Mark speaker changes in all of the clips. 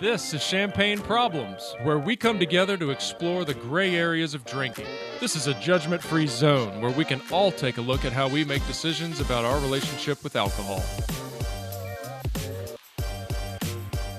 Speaker 1: This is Champagne Problems, where we come together to explore the gray areas of drinking. This is a judgment free zone where we can all take a look at how we make decisions about our relationship with alcohol.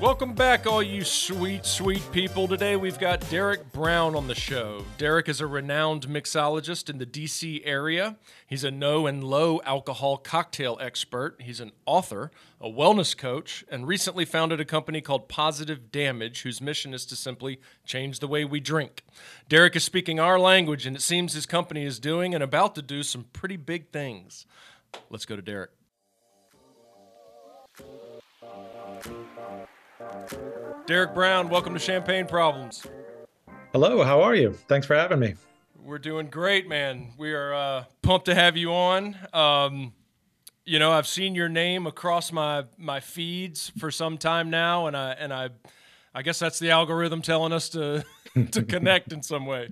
Speaker 1: Welcome back, all you sweet, sweet people. Today we've got Derek Brown on the show. Derek is a renowned mixologist in the DC area. He's a no and low alcohol cocktail expert. He's an author, a wellness coach, and recently founded a company called Positive Damage, whose mission is to simply change the way we drink. Derek is speaking our language, and it seems his company is doing and about to do some pretty big things. Let's go to Derek. Derek Brown, welcome to Champagne Problems.
Speaker 2: Hello, how are you? Thanks for having me.
Speaker 1: We're doing great, man. We are uh, pumped to have you on. Um, you know, I've seen your name across my my feeds for some time now, and I and I, I guess that's the algorithm telling us to to connect in some way.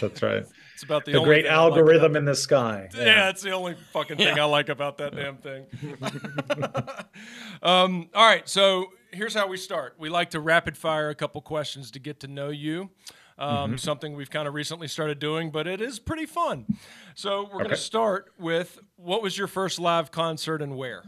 Speaker 2: That's right.
Speaker 1: It's about the,
Speaker 2: the great algorithm like in the sky.
Speaker 1: Yeah. yeah, it's the only fucking thing yeah. I like about that damn thing. um, all right, so here's how we start. We like to rapid fire a couple questions to get to know you. Um, mm-hmm. Something we've kind of recently started doing, but it is pretty fun. So we're okay. going to start with what was your first live concert and where?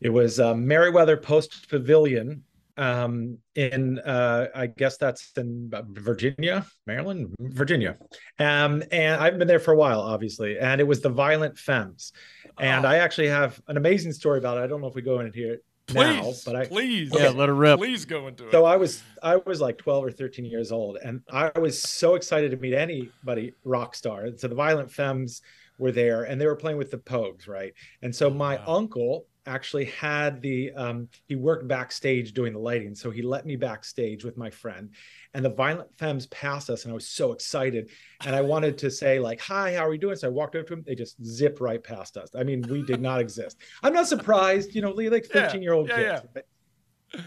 Speaker 2: It was uh, Merriweather Post Pavilion um, in uh, I guess that's in Virginia, Maryland, Virginia. Um, and I've been there for a while, obviously. And it was the Violent Femmes. And oh. I actually have an amazing story about it. I don't know if we go into here
Speaker 1: please,
Speaker 2: now, but I
Speaker 1: please,
Speaker 3: okay. yeah, let her rip.
Speaker 1: Please go into it.
Speaker 2: So I was I was like 12 or 13 years old, and I was so excited to meet anybody rock star. So the Violent Femmes were there, and they were playing with the Pogues, right? And so my wow. uncle actually had the um, he worked backstage doing the lighting so he let me backstage with my friend and the violent femmes passed us and i was so excited and i wanted to say like hi how are you doing? So i walked up to them they just zip right past us. I mean we did not exist. I'm not surprised you know like 13 year old kids yeah.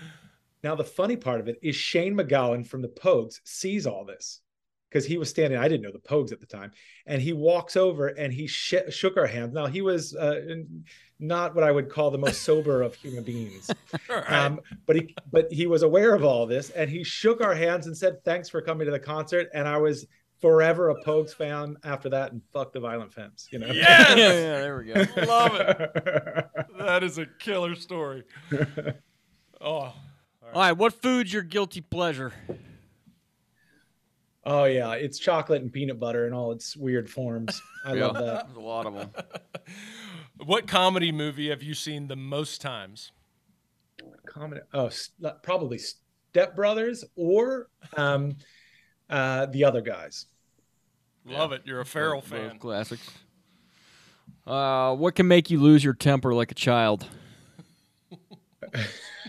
Speaker 2: now the funny part of it is shane MacGowan from the pogues sees all this because he was standing. I didn't know the Pogues at the time, and he walks over and he sh- shook our hands. Now he was uh, not what I would call the most sober of human beings, right. um, but he but he was aware of all this, and he shook our hands and said, "Thanks for coming to the concert." And I was forever a Pogues fan after that, and fuck the Violent Femmes. You know?
Speaker 1: Yes!
Speaker 3: yeah, yeah, there we go.
Speaker 1: Love it. That is a killer story. Oh. All right.
Speaker 3: all right. What food's your guilty pleasure?
Speaker 2: Oh yeah, it's chocolate and peanut butter in all its weird forms. I yeah, love that.
Speaker 3: There's a lot of them.
Speaker 1: what comedy movie have you seen the most times?
Speaker 2: Comedy. Oh, st- probably Step Brothers or um, uh, the other guys.
Speaker 1: Love yeah. it. You're a Ferrell fan.
Speaker 3: Both classics. Uh, what can make you lose your temper like a child?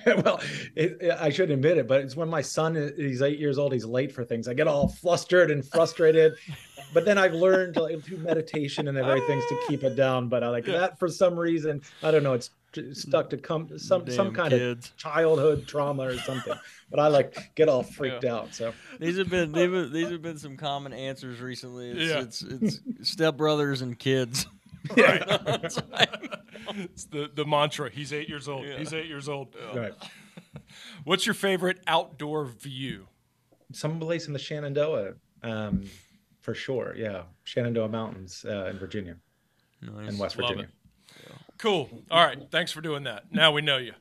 Speaker 2: well, it, I shouldn't admit it, but it's when my son he's eight years old. He's late for things. I get all flustered and frustrated, but then I've learned like, through meditation and everything to keep it down. But I like that for some reason. I don't know. It's mm. stuck to come some Damn some kind kids. of childhood trauma or something. But I like get all freaked yeah. out. So
Speaker 3: these have been these, these have been some common answers recently. It's, yeah. it's, it's stepbrothers and kids.
Speaker 1: Yeah. it's the, the mantra. He's eight years old. Yeah. He's eight years old.
Speaker 2: Right.
Speaker 1: What's your favorite outdoor view?
Speaker 2: Some place in the Shenandoah, um, for sure. Yeah, Shenandoah Mountains uh, in Virginia, nice. in West Virginia.
Speaker 1: Cool. All right. Thanks for doing that. Now we know you.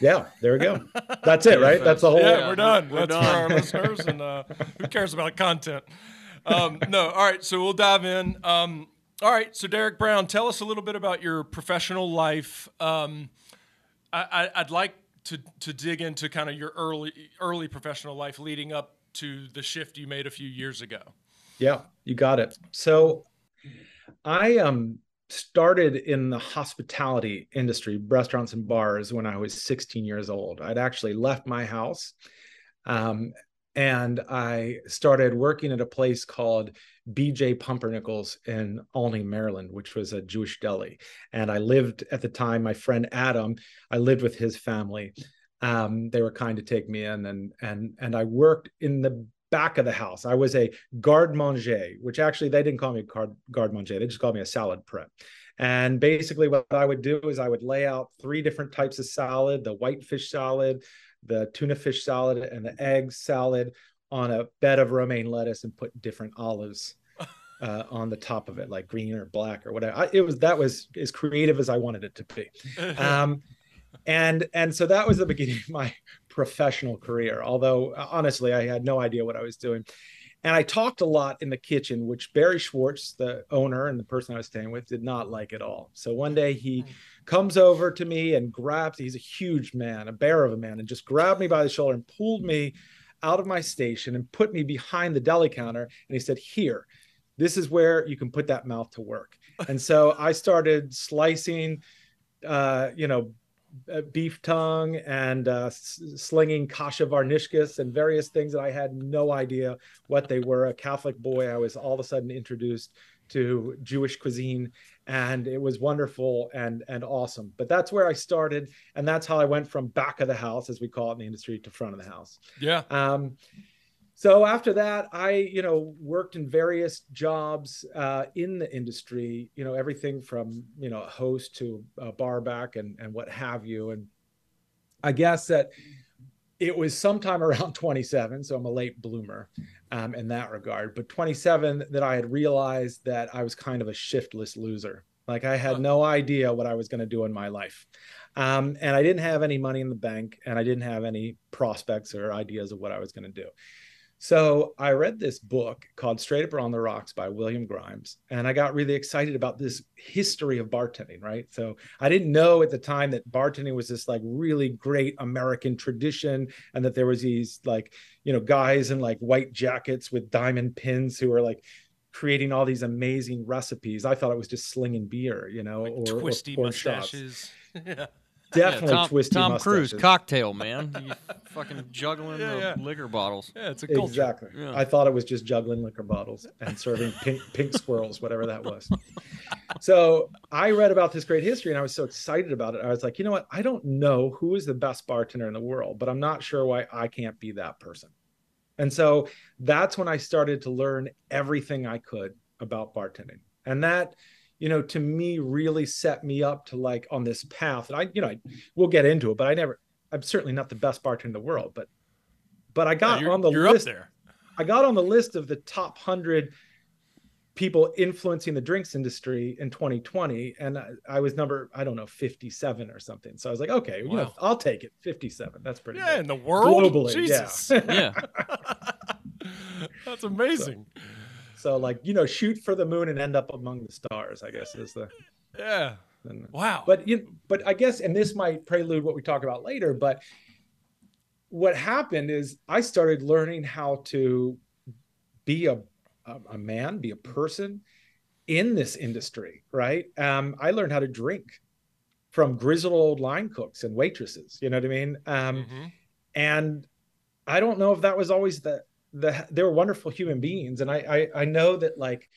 Speaker 2: Yeah, there we go. That's it, right? That's the whole.
Speaker 1: Yeah, we're done. We're That's done. for our listeners, and uh, who cares about content? Um, no. All right. So we'll dive in. Um, all right, so Derek Brown, tell us a little bit about your professional life. Um, I, would like to to dig into kind of your early early professional life leading up to the shift you made a few years ago.
Speaker 2: Yeah, you got it. So, I um started in the hospitality industry, restaurants and bars, when I was 16 years old. I'd actually left my house um, and I started working at a place called BJ Pumpernickel's in Olney, Maryland, which was a Jewish deli. And I lived at the time, my friend Adam, I lived with his family. Um, they were kind to take me in and and and I worked in the back of the house. I was a garde manger, which actually they didn't call me garde, garde manger. They just called me a salad prep. And basically, what I would do is I would lay out three different types of salad the white fish salad, the tuna fish salad, and the egg salad on a bed of romaine lettuce and put different olives uh, on the top of it, like green or black or whatever. I, it was that was as creative as I wanted it to be. Um, and and so that was the beginning of my professional career. Although honestly, I had no idea what I was doing. And I talked a lot in the kitchen, which Barry Schwartz, the owner and the person I was staying with, did not like at all. So one day he comes over to me and grabs, he's a huge man, a bear of a man, and just grabbed me by the shoulder and pulled me out of my station and put me behind the deli counter. And he said, Here, this is where you can put that mouth to work. And so I started slicing, uh, you know, uh, beef tongue and uh, slinging kasha varnishkas and various things that I had no idea what they were. A Catholic boy, I was all of a sudden introduced to Jewish cuisine, and it was wonderful and and awesome. But that's where I started, and that's how I went from back of the house, as we call it in the industry, to front of the house.
Speaker 1: Yeah.
Speaker 2: Um, so after that i you know worked in various jobs uh, in the industry you know everything from you know a host to a bar back and and what have you and i guess that it was sometime around 27 so i'm a late bloomer um, in that regard. But 27 that i had realized that i was kind of a shiftless loser. Like i had no idea what i was going to do in my life. Um, and i didn't have any money in the bank and i didn't have any prospects or ideas of what i was going to do so I read this book called Straight Up or on the Rocks by William Grimes, and I got really excited about this history of bartending, right? So I didn't know at the time that bartending was this like really great American tradition and that there was these like, you know, guys in like white jackets with diamond pins who were like creating all these amazing recipes. I thought it was just slinging beer, you know,
Speaker 1: like or twisty or mustaches.
Speaker 2: yeah definitely yeah, Tom, twisty
Speaker 3: Tom
Speaker 2: mustaches.
Speaker 3: Cruise cocktail man, you fucking juggling yeah, the yeah. liquor bottles.
Speaker 1: Yeah, it's a culture.
Speaker 2: Exactly. I thought it was just juggling liquor bottles and serving pink pink squirrels, whatever that was. so I read about this great history and I was so excited about it. I was like, you know what? I don't know who is the best bartender in the world, but I'm not sure why I can't be that person. And so that's when I started to learn everything I could about bartending. And that you know, to me really set me up to like on this path. And I, you know, I, we'll get into it, but I never, I'm certainly not the best bartender in the world, but, but I got
Speaker 1: yeah,
Speaker 2: on the
Speaker 1: you're
Speaker 2: list.
Speaker 1: Up there.
Speaker 2: I got on the list of the top hundred people influencing the drinks industry in 2020 and I, I, was number i don't know 57 or something so i was like okay wow. you know i'll take it 57 that's pretty
Speaker 1: yeah
Speaker 2: good.
Speaker 1: in the world
Speaker 2: globally
Speaker 1: Jesus.
Speaker 2: yeah
Speaker 1: yeah that's amazing
Speaker 2: so, so like you know, shoot for the moon and end up among the stars. I guess is the
Speaker 1: yeah.
Speaker 2: And,
Speaker 1: wow.
Speaker 2: But you, know, but I guess, and this might prelude what we talk about later. But what happened is I started learning how to be a a, a man, be a person in this industry. Right. Um, I learned how to drink from grizzled old line cooks and waitresses. You know what I mean? Um, mm-hmm. And I don't know if that was always the the, they were wonderful human beings. And I, I, I know that like,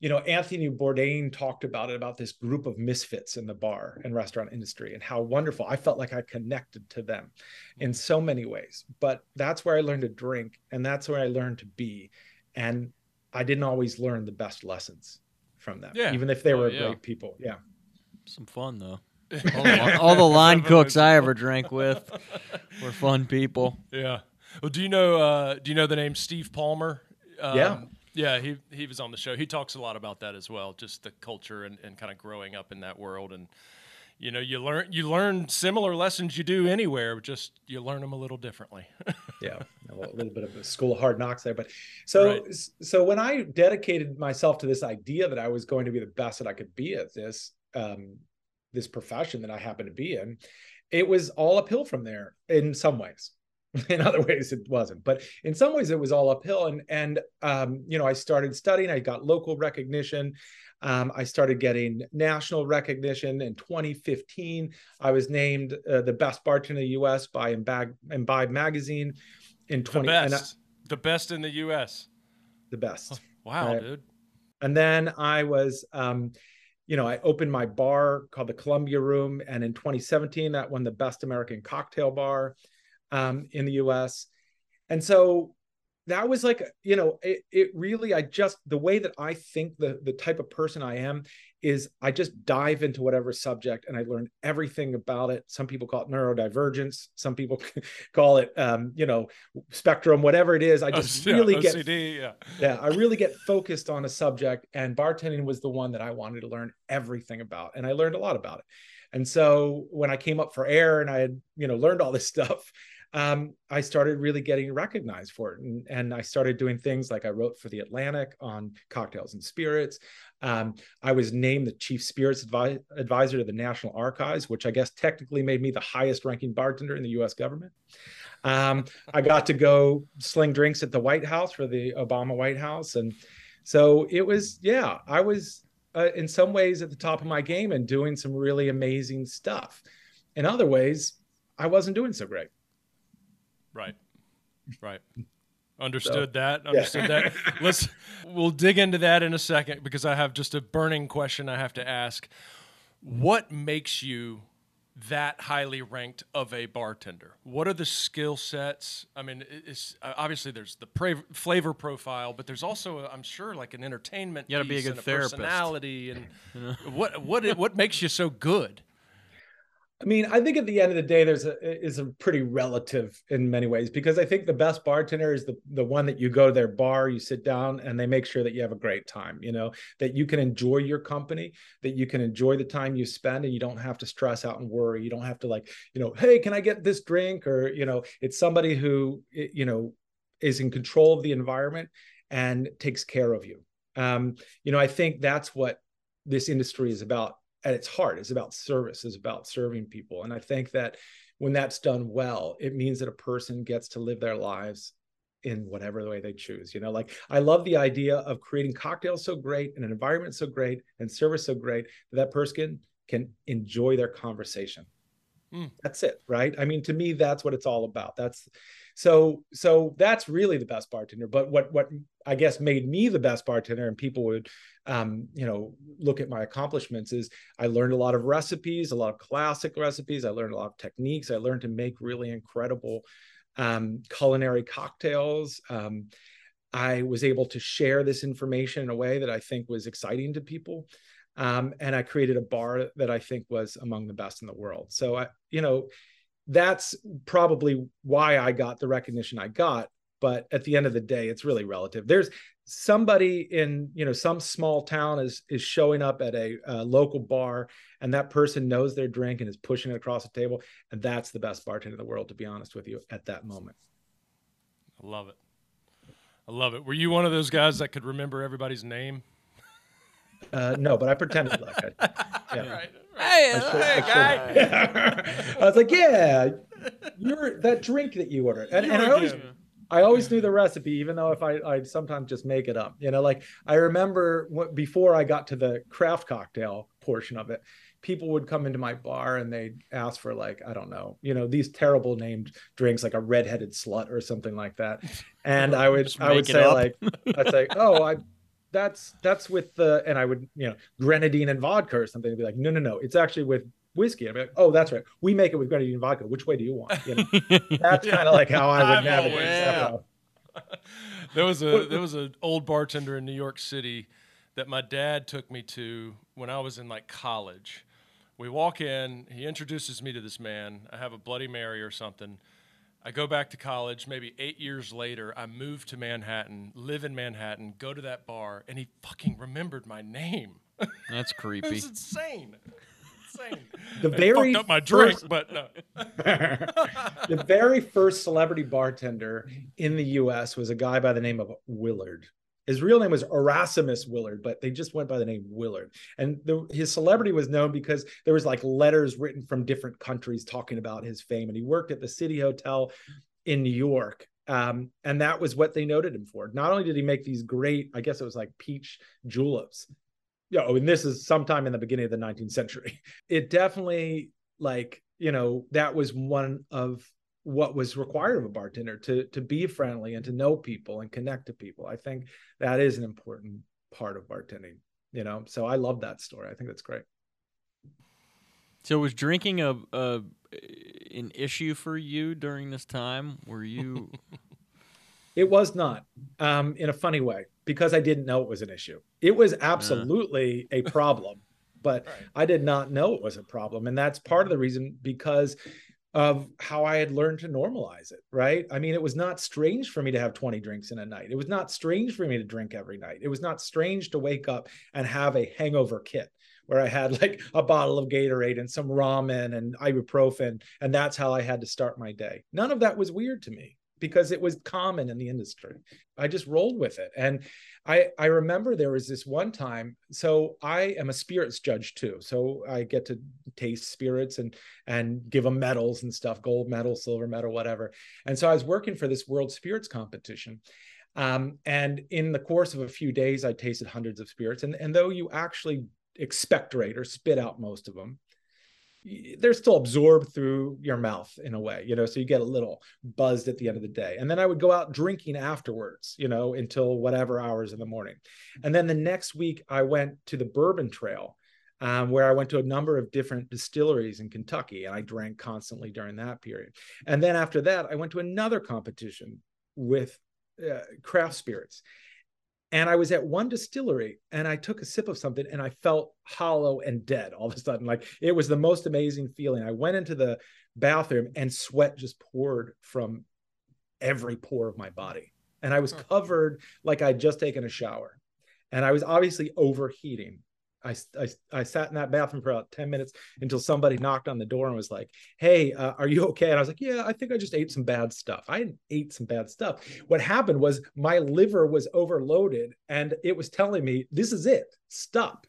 Speaker 2: you know, Anthony Bourdain talked about it, about this group of misfits in the bar and restaurant industry and how wonderful I felt like I connected to them in so many ways. But that's where I learned to drink and that's where I learned to be. And I didn't always learn the best lessons from them, yeah. even if they were oh, yeah. great people. Yeah.
Speaker 3: Some fun though. all, the, all the line cooks I ever drank with were fun people.
Speaker 1: Yeah. Well, do you know uh, do you know the name Steve Palmer?
Speaker 2: Um, yeah.
Speaker 1: Yeah, he he was on the show. He talks a lot about that as well, just the culture and, and kind of growing up in that world and you know you learn you learn similar lessons you do anywhere just you learn them a little differently
Speaker 2: yeah a little bit of a school of hard knocks there but so right. so when i dedicated myself to this idea that i was going to be the best that i could be at this um, this profession that i happen to be in it was all uphill from there in some ways in other ways it wasn't. But in some ways it was all uphill. And and um, you know i started studying. I got local recognition. Um, i started getting national recognition in 2015 i was named uh, the best bartender in the us by imbibe, imbibe magazine in 20
Speaker 1: the best. I, the best in the us
Speaker 2: the best.
Speaker 1: Wow right? dude.
Speaker 2: And then i was um, you know, I opened my bar called the Columbia Room, and in 2017, that won the Best American Cocktail Bar um, in the US. And so that was like you know it, it really i just the way that i think the the type of person i am is i just dive into whatever subject and i learn everything about it some people call it neurodivergence some people call it um, you know spectrum whatever it is i just
Speaker 1: yeah,
Speaker 2: really
Speaker 1: OCD,
Speaker 2: get
Speaker 1: yeah.
Speaker 2: yeah i really get focused on a subject and bartending was the one that i wanted to learn everything about and i learned a lot about it and so when i came up for air and i had you know learned all this stuff um, I started really getting recognized for it. And, and, I started doing things like I wrote for The Atlantic on cocktails and spirits. Um, I was named the chief spirits advi- advisor to the National Archives, which I guess technically made me the highest ranking bartender in the US government. Um, I got to go sling drinks at the White House for the Obama White House. And so it was, yeah, I was uh, in some ways at the top of my game and doing some really amazing stuff. In other ways, I wasn't doing so great.
Speaker 1: Right. Right. Understood so, that. Understood yeah. that. Let's we'll dig into that in a second because I have just a burning question I have to ask. What makes you that highly ranked of a bartender? What are the skill sets? I mean, it's uh, obviously there's the pra- flavor profile, but there's also, uh, I'm sure, like an entertainment.
Speaker 3: You got to be a good therapist.
Speaker 1: Personality and what what what makes you so good?
Speaker 2: I mean, I think at the end of the day, there's a is a pretty relative in many ways because I think the best bartender is the the one that you go to their bar, you sit down, and they make sure that you have a great time. You know that you can enjoy your company, that you can enjoy the time you spend, and you don't have to stress out and worry. You don't have to like, you know, hey, can I get this drink? Or you know, it's somebody who you know is in control of the environment and takes care of you. Um, you know, I think that's what this industry is about at its heart is about service, is about serving people. And I think that when that's done well, it means that a person gets to live their lives in whatever way they choose. You know, like I love the idea of creating cocktails so great and an environment so great and service so great that that person can enjoy their conversation. Mm. That's it, right? I mean, to me, that's what it's all about. That's so so that's really the best bartender. But what what I guess made me the best bartender, and people would um, you know look at my accomplishments is I learned a lot of recipes, a lot of classic recipes. I learned a lot of techniques. I learned to make really incredible um, culinary cocktails. Um, I was able to share this information in a way that I think was exciting to people. Um, and I created a bar that I think was among the best in the world. So I, you know, that's probably why I got the recognition I got. But at the end of the day, it's really relative. There's somebody in you know some small town is is showing up at a, a local bar, and that person knows their drink and is pushing it across the table, and that's the best bartender in the world, to be honest with you, at that moment.
Speaker 1: I love it. I love it. Were you one of those guys that could remember everybody's name?
Speaker 2: Uh, no, but I pretended like I. Yeah.
Speaker 1: Right, Hey, hey, guy.
Speaker 2: I was like, yeah, you're that drink that you ordered, and, and I always. I always knew the recipe, even though if I I sometimes just make it up. You know, like I remember what, before I got to the craft cocktail portion of it, people would come into my bar and they'd ask for like I don't know, you know, these terrible named drinks like a redheaded slut or something like that, and I would I would say like I'd say oh I that's that's with the and I would you know grenadine and vodka or something. and be like, no, no, no, it's actually with whiskey. I'd be like, oh, that's right. We make it with grenadine and vodka. Which way do you want? You know, that's kind of like how I would navigate. Yeah.
Speaker 1: there was a there was an old bartender in New York City that my dad took me to when I was in like college. We walk in, he introduces me to this man. I have a Bloody Mary or something. I go back to college, maybe eight years later, I move to Manhattan, live in Manhattan, go to that bar, and he fucking remembered my name.
Speaker 3: That's creepy.
Speaker 1: It's insane. Insane.
Speaker 2: The very
Speaker 1: fucked up my drink, first, but no.
Speaker 2: the very first celebrity bartender in the U.S. was a guy by the name of Willard. His real name was Orsamus Willard, but they just went by the name Willard. And the, his celebrity was known because there was like letters written from different countries talking about his fame. And he worked at the City Hotel in New York. Um, and that was what they noted him for. Not only did he make these great, I guess it was like peach juleps. Yeah, you know, and this is sometime in the beginning of the 19th century. It definitely like, you know, that was one of what was required of a bartender to to be friendly and to know people and connect to people. I think that is an important part of bartending. You know, so I love that story. I think that's great.
Speaker 3: So was drinking a, a an issue for you during this time? Were you?
Speaker 2: It was not, um, in a funny way, because I didn't know it was an issue. It was absolutely yeah. a problem, but right. I did not know it was a problem, and that's part of the reason because of how I had learned to normalize it, right? I mean, it was not strange for me to have 20 drinks in a night. It was not strange for me to drink every night. It was not strange to wake up and have a hangover kit where I had like a bottle of Gatorade and some ramen and ibuprofen. And that's how I had to start my day. None of that was weird to me because it was common in the industry. I just rolled with it. And I, I remember there was this one time. So I am a spirits judge too. So I get to taste spirits and and give them medals and stuff, gold medal, silver medal, whatever. And so I was working for this World Spirits competition. Um, and in the course of a few days, I tasted hundreds of spirits. And, and though you actually expectorate or spit out most of them, they're still absorbed through your mouth in a way, you know, so you get a little buzzed at the end of the day. And then I would go out drinking afterwards, you know, until whatever hours in the morning. And then the next week, I went to the Bourbon Trail, um, where I went to a number of different distilleries in Kentucky, and I drank constantly during that period. And then after that, I went to another competition with uh, craft spirits. And I was at one distillery and I took a sip of something and I felt hollow and dead all of a sudden. Like it was the most amazing feeling. I went into the bathroom and sweat just poured from every pore of my body. And I was hmm. covered like I'd just taken a shower. And I was obviously overheating. I, I, I, sat in that bathroom for about 10 minutes until somebody knocked on the door and was like, Hey, uh, are you okay? And I was like, Yeah, I think I just ate some bad stuff. I ate some bad stuff. What happened was my liver was overloaded and it was telling me, This is it. Stop.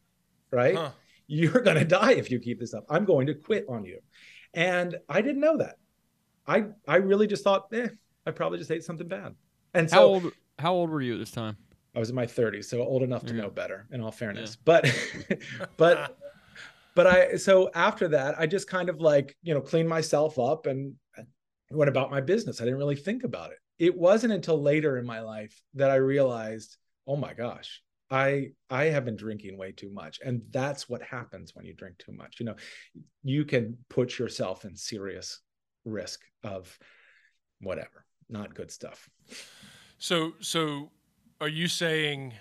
Speaker 2: Right. Huh. You're going to die if you keep this up. I'm going to quit on you. And I didn't know that. I, I really just thought, eh, I probably just ate something bad. And so,
Speaker 3: how old, how old were you at this time?
Speaker 2: I was in my 30s, so old enough to mm-hmm. know better. In all fairness, yeah. but but but I so after that, I just kind of like you know cleaned myself up and went about my business. I didn't really think about it. It wasn't until later in my life that I realized, oh my gosh, I I have been drinking way too much, and that's what happens when you drink too much. You know, you can put yourself in serious risk of whatever, not good stuff.
Speaker 1: So so are you saying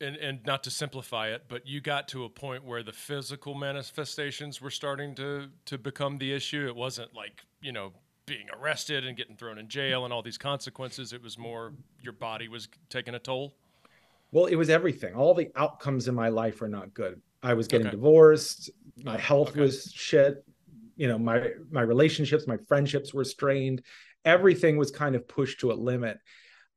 Speaker 1: and and not to simplify it, but you got to a point where the physical manifestations were starting to to become the issue. It wasn't like, you know, being arrested and getting thrown in jail and all these consequences. It was more your body was taking a toll.
Speaker 2: Well, it was everything. All the outcomes in my life were not good. I was getting okay. divorced. My health okay. was shit. You know, my my relationships, my friendships were strained. Everything was kind of pushed to a limit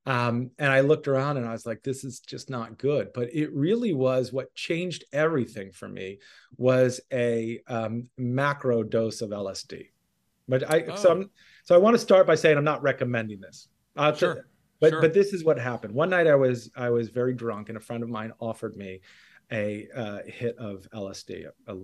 Speaker 2: um, and I looked around and I was like, this is just not good. But it really was what changed everything for me was a um, macro dose of LSD. But I oh. so I'm, so I want to start by saying I'm not recommending this. Uh, sure. but sure. but this is what happened. One night I was I was very drunk and a friend of mine offered me a uh, hit of LSD, a,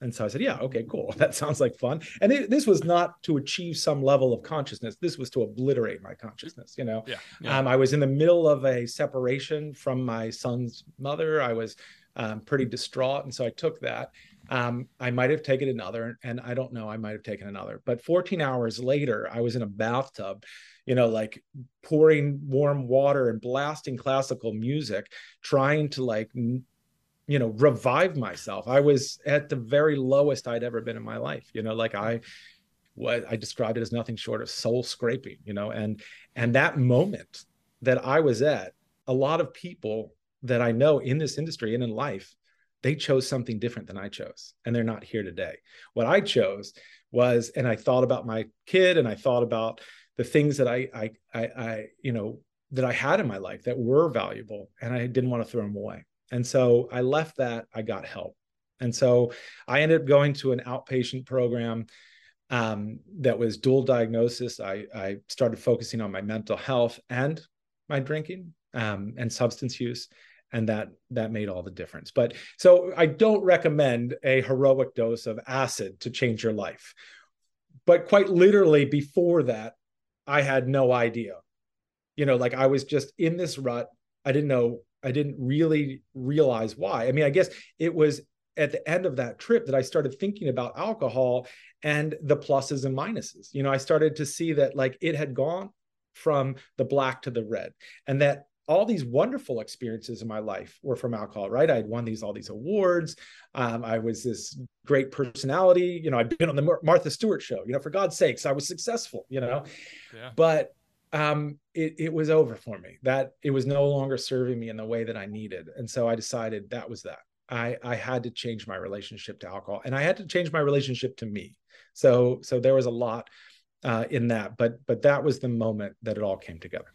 Speaker 2: and so I said, yeah, okay, cool. That sounds like fun. And it, this was not to achieve some level of consciousness. This was to obliterate my consciousness. You know,
Speaker 1: yeah, yeah.
Speaker 2: Um, I was in the middle of a separation from my son's mother. I was um, pretty distraught. And so I took that. Um, I might have taken another, and I don't know, I might have taken another. But 14 hours later, I was in a bathtub, you know, like pouring warm water and blasting classical music, trying to like you know revive myself. I was at the very lowest i'd ever been in my life you know like i what i described it as nothing short of soul scraping you know and and that moment that i was at a lot of people that i know in this industry and in life they chose something different than i chose and they're not here today. What i chose was and i thought about my kid and i thought about the things that i i i, I you know that i had in my life that were valuable and i didn't want to throw them away and so I left that, I got help. And so I ended up going to an outpatient program um, that was dual diagnosis. I, I, started focusing on my mental health and my drinking um, and substance use. And that that made all the difference. But so I don't recommend a heroic dose of acid to change your life. But quite literally, before that, I had no idea. You know, like I was just in this rut. I didn't know I didn't really realize why. I mean, I guess it was at the end of that trip that I started thinking about alcohol and the pluses and minuses. You know, I started to see that like it had gone from the black to the red and that all these wonderful experiences in my life were from alcohol, right? i had won these all these awards. Um, I was this great personality. You know, I'd been on the Martha Stewart show. You know, for God's sakes, I was successful. You know, yeah. but um, it it was over for me. That it was no longer serving me in the way that I needed, and so I decided that was that. I I had to change my relationship to alcohol, and I had to change my relationship to me. So so there was a lot uh, in that, but but that was the moment that it all came together.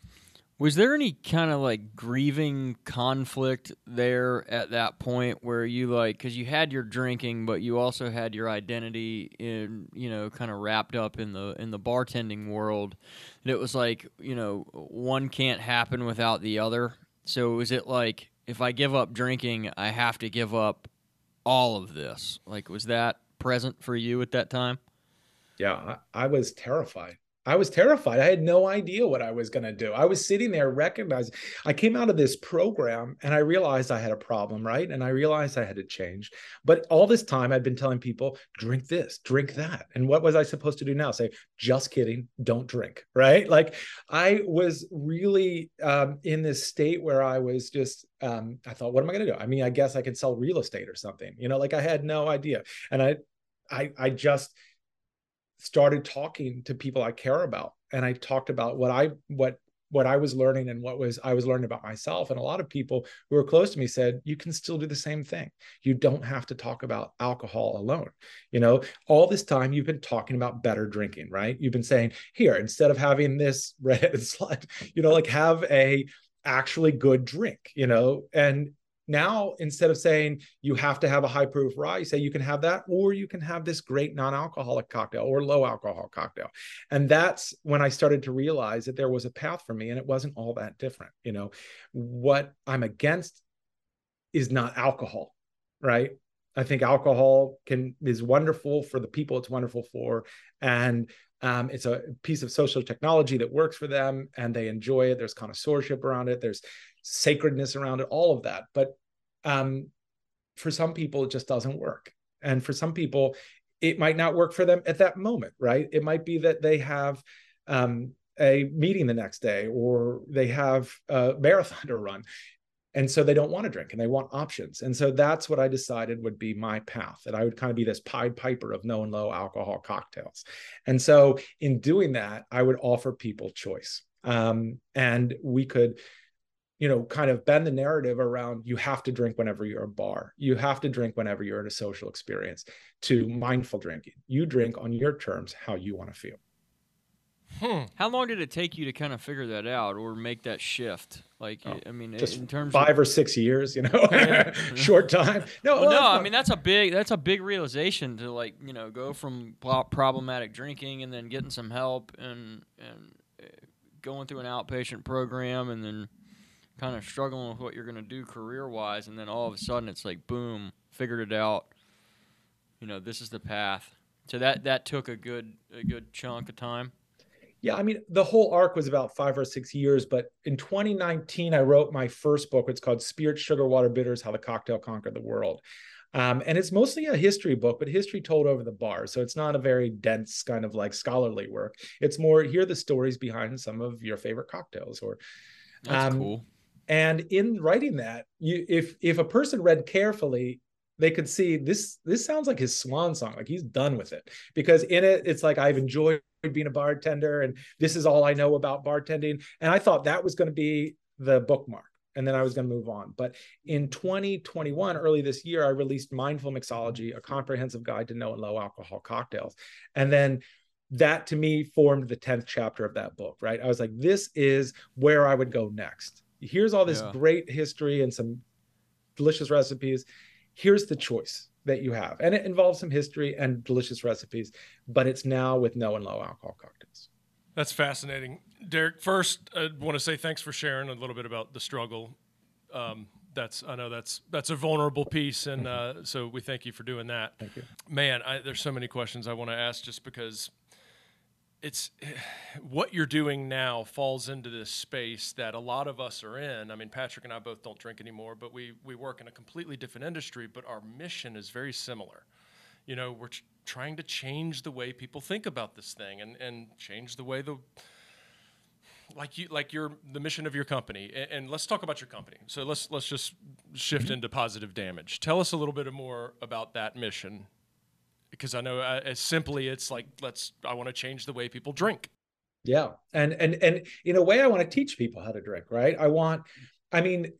Speaker 3: Was there any kind of like grieving conflict there at that point where you like because you had your drinking, but you also had your identity in you know kind of wrapped up in the in the bartending world, and it was like you know one can't happen without the other. So was it like if I give up drinking, I have to give up all of this? Like was that present for you at that time?
Speaker 2: Yeah, I, I was terrified. I was terrified. I had no idea what I was going to do. I was sitting there recognizing I came out of this program and I realized I had a problem, right? And I realized I had to change. But all this time I'd been telling people, drink this, drink that. And what was I supposed to do now? Say, just kidding, don't drink, right? Like I was really um, in this state where I was just, um, I thought, what am I going to do? I mean, I guess I could sell real estate or something, you know, like I had no idea. And I, I, I just, started talking to people I care about and I talked about what I what what I was learning and what was I was learning about myself and a lot of people who were close to me said you can still do the same thing. You don't have to talk about alcohol alone. You know, all this time you've been talking about better drinking, right? You've been saying, "Here, instead of having this red slide, you know, like have a actually good drink, you know, and now, instead of saying you have to have a high proof rye, you say you can have that, or you can have this great non alcoholic cocktail or low alcohol cocktail. And that's when I started to realize that there was a path for me and it wasn't all that different. You know, what I'm against is not alcohol, right? I think alcohol can is wonderful for the people it's wonderful for, and um, it's a piece of social technology that works for them, and they enjoy it. There's connoisseurship around it. There's sacredness around it, all of that. But um, for some people, it just doesn't work. And for some people, it might not work for them at that moment, right? It might be that they have um, a meeting the next day or they have a marathon to run. And so they don't want to drink and they want options. And so that's what I decided would be my path, that I would kind of be this Pied Piper of no and low alcohol cocktails. And so in doing that, I would offer people choice. Um, and we could you know, kind of bend the narrative around you have to drink whenever you're a bar. You have to drink whenever you're in a social experience to mindful drinking. You drink on your terms how you want to feel.
Speaker 3: Hmm. How long did it take you to kind of figure that out or make that shift? Like, oh, I mean,
Speaker 2: just
Speaker 3: in terms
Speaker 2: five
Speaker 3: of...
Speaker 2: or six years, you know, short time.
Speaker 3: No, well, no, I mean that's a big that's a big realization to like you know go from problematic drinking and then getting some help and and uh, going through an outpatient program and then kind of struggling with what you're going to do career wise, and then all of a sudden it's like boom, figured it out. You know, this is the path. So that that took a good a good chunk of time.
Speaker 2: Yeah, I mean, the whole arc was about five or six years, but in 2019, I wrote my first book. It's called Spirit, Sugar, Water, Bitters: How the Cocktail Conquered the World. Um, and it's mostly a history book, but history told over the bar. So it's not a very dense kind of like scholarly work. It's more hear the stories behind some of your favorite cocktails or.
Speaker 3: That's um, cool.
Speaker 2: And in writing that, you if if a person read carefully, they could see this this sounds like his swan song, like he's done with it. Because in it, it's like I've enjoyed being a bartender, and this is all I know about bartending. And I thought that was going to be the bookmark and then I was going to move on. But in 2021, early this year, I released Mindful Mixology, a comprehensive guide to no and low alcohol cocktails. And then that to me formed the 10th chapter of that book, right? I was like, this is where I would go next here's all this yeah. great history and some delicious recipes. Here's the choice that you have. And it involves some history and delicious recipes, but it's now with no and low alcohol cocktails.
Speaker 1: That's fascinating. Derek, first, I want to say thanks for sharing a little bit about the struggle. Um, that's I know that's that's a vulnerable piece, and uh, so we thank you for doing that.
Speaker 2: Thank you,
Speaker 1: man. I, there's so many questions I want to ask, just because it's what you're doing now falls into this space that a lot of us are in. I mean, Patrick and I both don't drink anymore, but we we work in a completely different industry, but our mission is very similar. You know, we're ch- trying to change the way people think about this thing and and change the way the like you like your the mission of your company. And, and, let's talk about your company. So let's let's just shift mm-hmm. into positive damage. Tell us a little bit more about that mission because i know uh, as simply it's like let's i want to change the way people drink
Speaker 2: yeah and and and in a way i want to teach people how to drink right i want i mean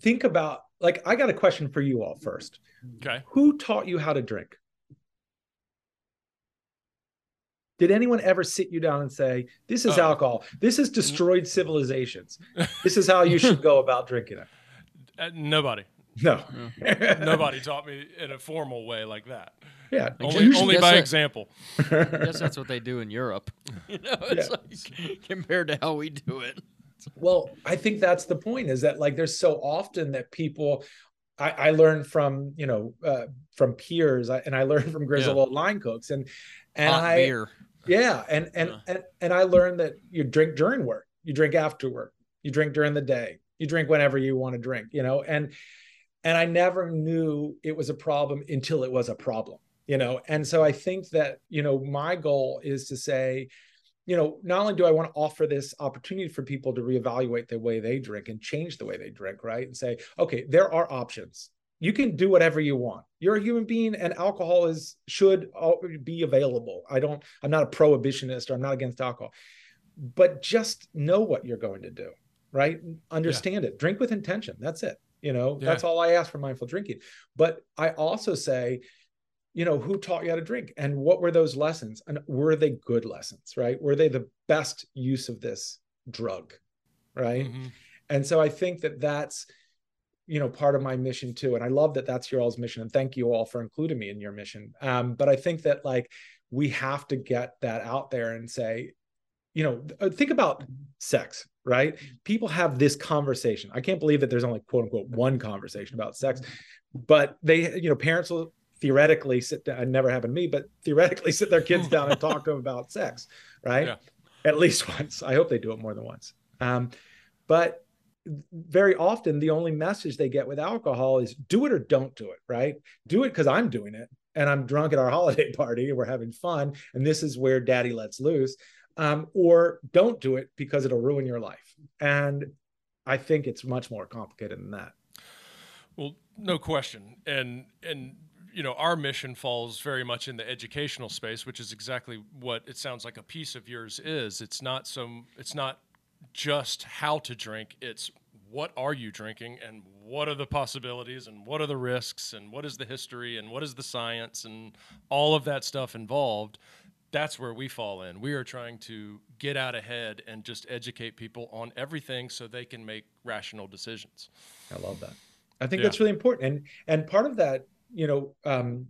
Speaker 2: think about like i got a question for you all first
Speaker 1: okay
Speaker 2: who taught you how to drink did anyone ever sit you down and say, "This is oh. alcohol. This has destroyed civilizations. This is how you should go about drinking it"?
Speaker 1: Uh, nobody.
Speaker 2: No.
Speaker 1: nobody taught me in a formal way like that.
Speaker 2: Yeah.
Speaker 1: Only, only by that, example.
Speaker 3: I guess that's what they do in Europe. You know, it's yeah. like compared to how we do it.
Speaker 2: Well, I think that's the point. Is that like there's so often that people I, I learned from you know uh, from peers and I learned from grizzled yeah. old line cooks and and
Speaker 3: Hot
Speaker 2: I
Speaker 3: beer.
Speaker 2: Yeah, and and, yeah. and and I learned that you drink during work, you drink after work, you drink during the day, you drink whenever you want to drink, you know, and and I never knew it was a problem until it was a problem, you know. And so I think that, you know, my goal is to say, you know, not only do I want to offer this opportunity for people to reevaluate the way they drink and change the way they drink, right? And say, okay, there are options. You can do whatever you want. You're a human being and alcohol is should be available. I don't i'm not a prohibitionist or i'm not against alcohol. But just know what you're going to do right? Understand yeah. it. Drink with intention. That's it you know yeah. that's all i ask for mindful drinking. But i also say you know who taught you how to drink and what were those lessons? And were they good lessons right? Were they the best use of this drug right? Mm-hmm. and so i think that that's you know part of my mission too. And i love that that's your all's mission. And thank you all for including me in your mission. Um, but i think that like we have to get that out there and say you know uh, think about sex right people have this conversation i can't believe that there's only quote unquote one conversation about sex but they you know parents will theoretically sit down never happened to me but theoretically sit their kids down and talk to them about sex right yeah. at least once i hope they do it more than once um, but very often the only message they get with alcohol is do it or don't do it, right? Do it because I'm doing it and I'm drunk at our holiday party and we're having fun. And this is where daddy lets loose. Um, or don't do it because it'll ruin your life. And I think it's much more complicated than that.
Speaker 1: Well, no question. And, and, you know, our mission falls very much in the educational space, which is exactly what it sounds like a piece of yours is. It's not some, it's not just how to drink, it's what are you drinking and what are the possibilities and what are the risks and what is the history and what is the science and all of that stuff involved. That's where we fall in. We are trying to get out ahead and just educate people on everything so they can make rational decisions.
Speaker 2: I love that. I think yeah. that's really important. And and part of that, you know, um,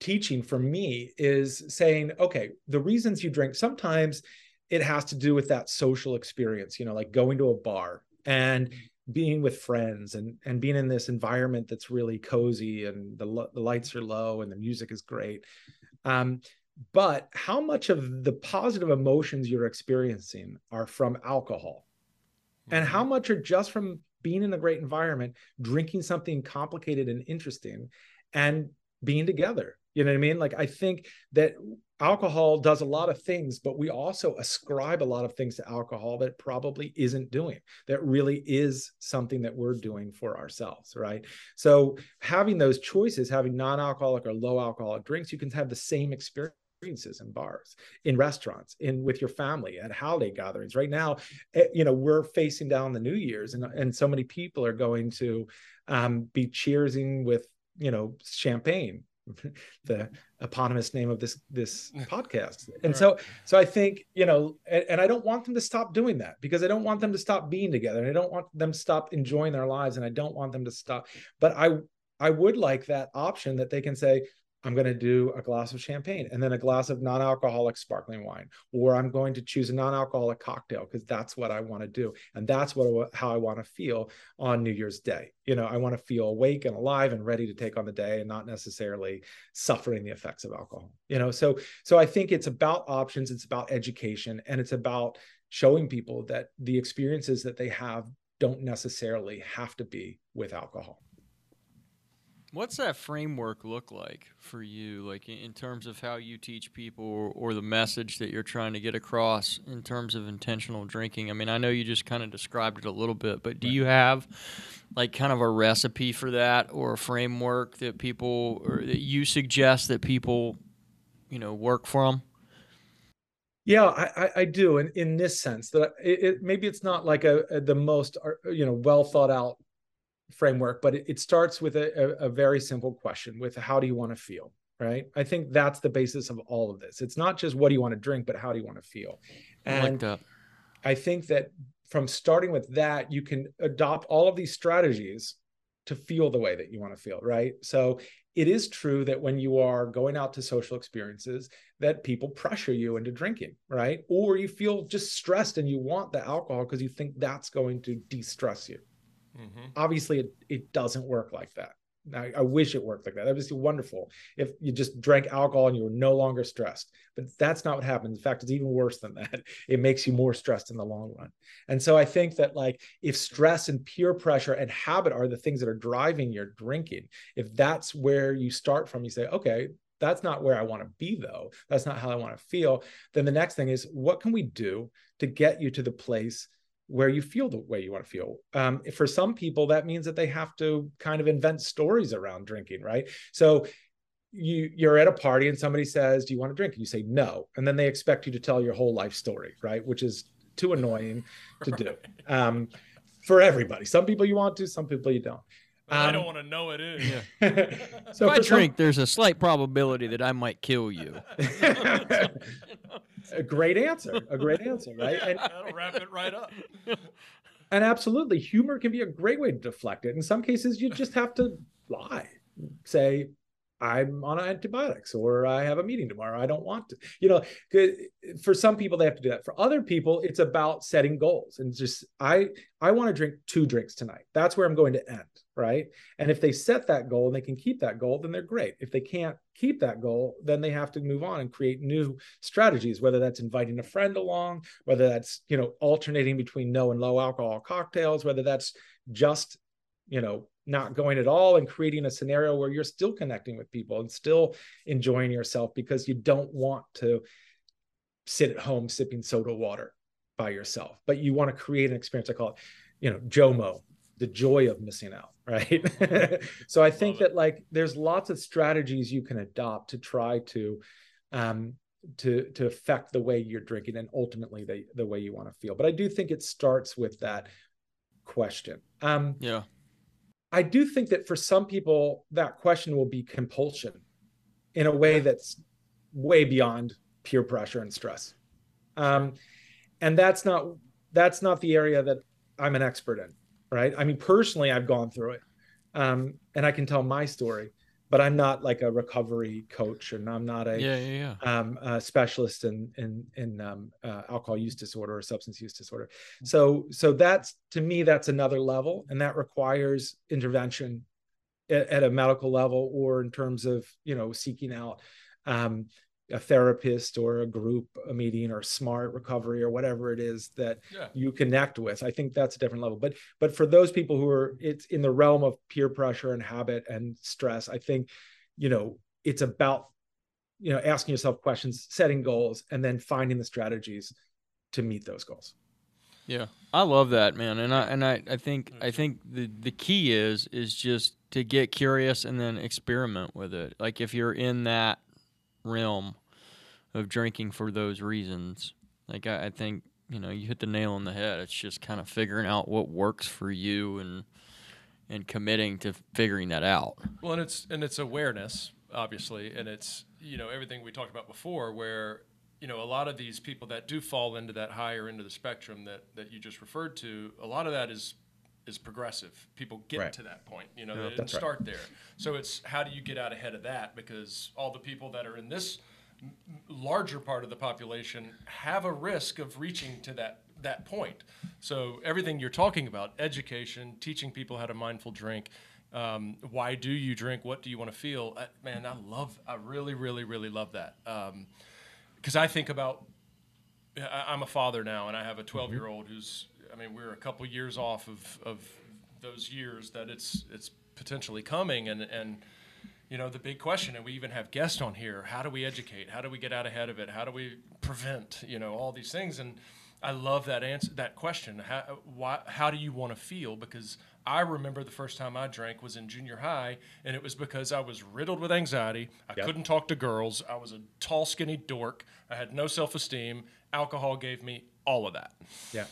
Speaker 2: teaching for me is saying, okay, the reasons you drink sometimes it has to do with that social experience, you know, like going to a bar and being with friends and and being in this environment that's really cozy and the the lights are low and the music is great. Um, but how much of the positive emotions you're experiencing are from alcohol, and how mm-hmm. much are just from being in a great environment, drinking something complicated and interesting, and being together? You know what I mean? Like I think that alcohol does a lot of things, but we also ascribe a lot of things to alcohol that probably isn't doing, that really is something that we're doing for ourselves, right? So having those choices, having non-alcoholic or low alcoholic drinks, you can have the same experience experiences in bars in restaurants in with your family at holiday gatherings right now eh, you know we're facing down the new year's and, and so many people are going to um, be cheersing with you know champagne the eponymous name of this this podcast and right. so so i think you know and, and, i don't want them to stop doing that because i don't want them to stop being together and i don't want them to stop enjoying their lives and i don't want them to stop but i i would like that option that they can say I'm going to do a glass of champagne and then a glass of non alcoholic sparkling wine, or I'm going to choose a non alcoholic cocktail because that's what I want to do. And that's what how I want to feel on New Year's Day. You know, I want to feel awake and alive and ready to take on the day and not necessarily suffering the effects of alcohol. You know, so so I think it's about options, it's about education, and it's about showing people that the experiences that they have don't necessarily have to be with alcohol.
Speaker 3: What's that framework look like for you, like in terms of how you teach people or, or, the message that you're trying to get across in terms of intentional drinking? I mean, I know you just kind of described it a little bit, but do right. you have like kind of a recipe for that or a framework that people or that you suggest that people, you know, work from?
Speaker 2: Yeah, I, I do, in in this sense that it, it maybe it's not like a, a the most uh, you know well thought out framework, but it, it starts with a, a, a very simple question: with how do you want to feel? Right. I think that's the basis of all of this. It's not just what do you want to drink, but how do you want to feel? And I, like I think that from starting with that, you can adopt all of these strategies to feel the way that you want to feel. Right. So it is true that when you are going out to social experiences that people pressure you into drinking right or you feel just stressed and you want the alcohol because you think that's going to de-stress you mm-hmm. obviously it, it doesn't work like that I, I, wish it worked like that. That would be wonderful if you just drank alcohol and you were no longer stressed. But that's not what happens. In fact, it's even worse than that. It makes you more stressed in the long run. And so I think that like if stress and peer pressure and habit are the things that are driving your drinking, if that's where you start from, you say, okay, that's not where I want to be though. That's not how I want to feel. Then the next thing is what can we do to get you to the place where you feel the way you want to feel. Um, for some people, that means that they have to kind of invent stories around drinking, right? So you you're at a party and somebody says, "Do you want to drink?" And you say no, and then they expect you to tell your whole life story, right? Which is too annoying to do um, for everybody. Some people you want to, some people you don't.
Speaker 1: Um, I don't want to know it is.
Speaker 3: Yeah. so if I drink, some... there's a slight probability that I might kill you.
Speaker 2: a great answer. A great answer, right?
Speaker 1: And, That'll wrap it right up.
Speaker 2: And absolutely, humor can be a great way to deflect it. In some cases, you just have to lie. Say, I'm on antibiotics or I have a meeting tomorrow. I don't want to. You know, for some people they have to do that. For other people, it's about setting goals and just I I want to drink two drinks tonight. That's where I'm going to end, right? And if they set that goal and they can keep that goal, then they're great. If they can't keep that goal, then they have to move on and create new strategies, whether that's inviting a friend along, whether that's, you know, alternating between no and low alcohol cocktails, whether that's just you know not going at all and creating a scenario where you're still connecting with people and still enjoying yourself because you don't want to sit at home sipping soda water by yourself but you want to create an experience i call it you know jomo the joy of missing out right? So i think that like there's lots of strategies you can adopt to try to um to to affect the way you're drinking and ultimately the the way you want to feel. But i do think it starts with that question. Um
Speaker 3: yeah.
Speaker 2: I do think that for some people, that question will be compulsion in a way that's way beyond peer pressure and stress. Um, and that's not that's not the area that I'm an expert in, right? I mean, personally, I've gone through it, um, and I can tell my story but I'm not like a recovery coach, and I'm not a,
Speaker 3: yeah, yeah,
Speaker 2: yeah. Um, a specialist in in in um, uh, alcohol use disorder or substance use disorder. Mm-hmm. So so that's to me that's another level, and that requires intervention at, at a medical level or in terms of you know seeking out um, a therapist or a group a meeting or smart recovery or whatever it is that yeah. you connect with. I think that's a different level. But but for those people who are it's in the realm of peer pressure and habit and stress i think you know it's about you know asking yourself questions setting goals and then finding the strategies to meet those goals.
Speaker 3: Yeah. I love that man. And i and i, I think i think the the key is is just to get curious and then experiment with it. Like if you're in that realm of drinking for those reasons. Like I, I think you know you hit the nail on the head. It's just kind of figuring out what works for you and and committing to figuring that out.
Speaker 1: Well, and it's and it's awareness, obviously, and it's you know everything we talked about before, where you know a lot of these people that do fall into that higher end of the spectrum that that you just referred to, a lot of that is is progressive. People get right. to that point, you know, yeah, they didn't start right. there. So it's how do you get out ahead of that? Because all the people that are in this larger part of the population have a risk of reaching to that that point. So everything you're talking about, education, teaching people how to mindful drink, um, why do you drink? What do you want to feel? Uh, man, I love, I really, really, really love that. Because um, I think about, I, am a father now, and I have a 12 year old who's, I mean, we're a couple years off of, of those years that it's it's potentially coming and and you know the big question and we even have guests on here how do we educate how do we get out ahead of it how do we prevent you know all these things and I love that answer that question how why how do you want to feel because I remember the first time I drank was in junior high, and it was because I was riddled with anxiety. I yep. couldn't talk to girls. I was a tall, skinny dork. I had no self esteem. Alcohol gave me all of that.
Speaker 2: Yeah.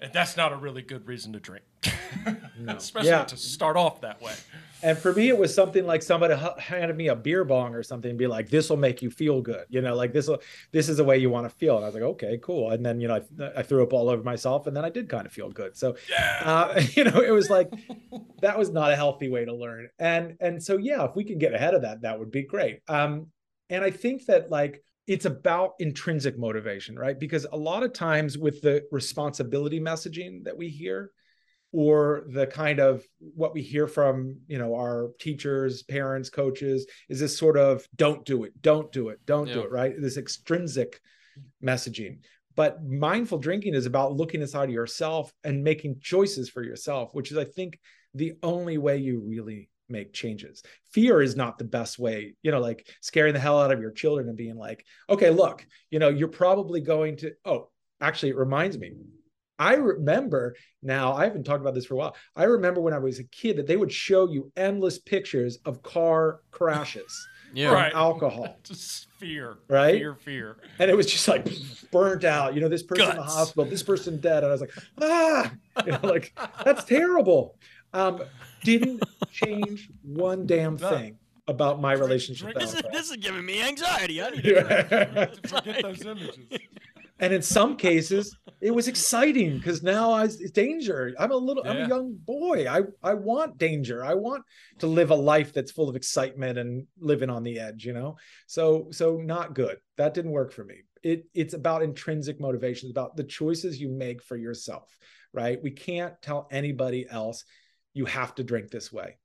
Speaker 1: And that's not a really good reason to drink, no. especially yeah. to start off that way.
Speaker 2: And for me, it was something like somebody handed me a beer bong or something and be like, this will make you feel good. You know, like this will, this is the way you want to feel. And I was like, okay, cool. And then, you know, I, I threw up all over myself and then I did kind of feel good. So, yeah. uh, you know, it was like, that was not a healthy way to learn. And, and so, yeah, if we can get ahead of that, that would be great. Um, and I think that like, it's about intrinsic motivation, right? Because a lot of times with the responsibility messaging that we hear, or the kind of what we hear from you know our teachers parents coaches is this sort of don't do it don't do it don't yeah. do it right this extrinsic mm-hmm. messaging but mindful drinking is about looking inside of yourself and making choices for yourself which is i think the only way you really make changes fear is not the best way you know like scaring the hell out of your children and being like okay look you know you're probably going to oh actually it reminds me I remember now, I haven't talked about this for a while. I remember when I was a kid that they would show you endless pictures of car crashes.
Speaker 1: yeah. Right.
Speaker 2: Alcohol.
Speaker 1: Just fear.
Speaker 2: Right.
Speaker 1: Fear, fear.
Speaker 2: And it was just like burnt out. You know, this person Guts. in the hospital, this person dead. And I was like, ah, you know, like that's terrible. Um, didn't change one damn thing about my relationship.
Speaker 3: This is, this is giving me anxiety. I need to
Speaker 1: forget those images
Speaker 2: and in some cases it was exciting because now I it's danger. I'm a little yeah. I'm a young boy. I I want danger. I want to live a life that's full of excitement and living on the edge, you know? So so not good. That didn't work for me. It it's about intrinsic motivations, about the choices you make for yourself, right? We can't tell anybody else you have to drink this way.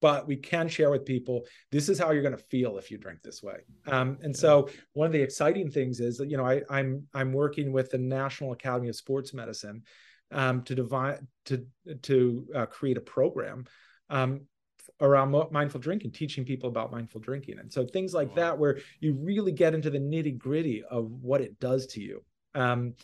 Speaker 2: But we can share with people this is how you're going to feel if you drink this way. Um, and so one of the exciting things is that you know I, am I'm, I'm working with the national academy of sports medicine um, to divide to to uh, create a program um, around mindful drinking teaching people about mindful drinking. And so things like wow. that where you really get into the nitty gritty of what it does to you. Um,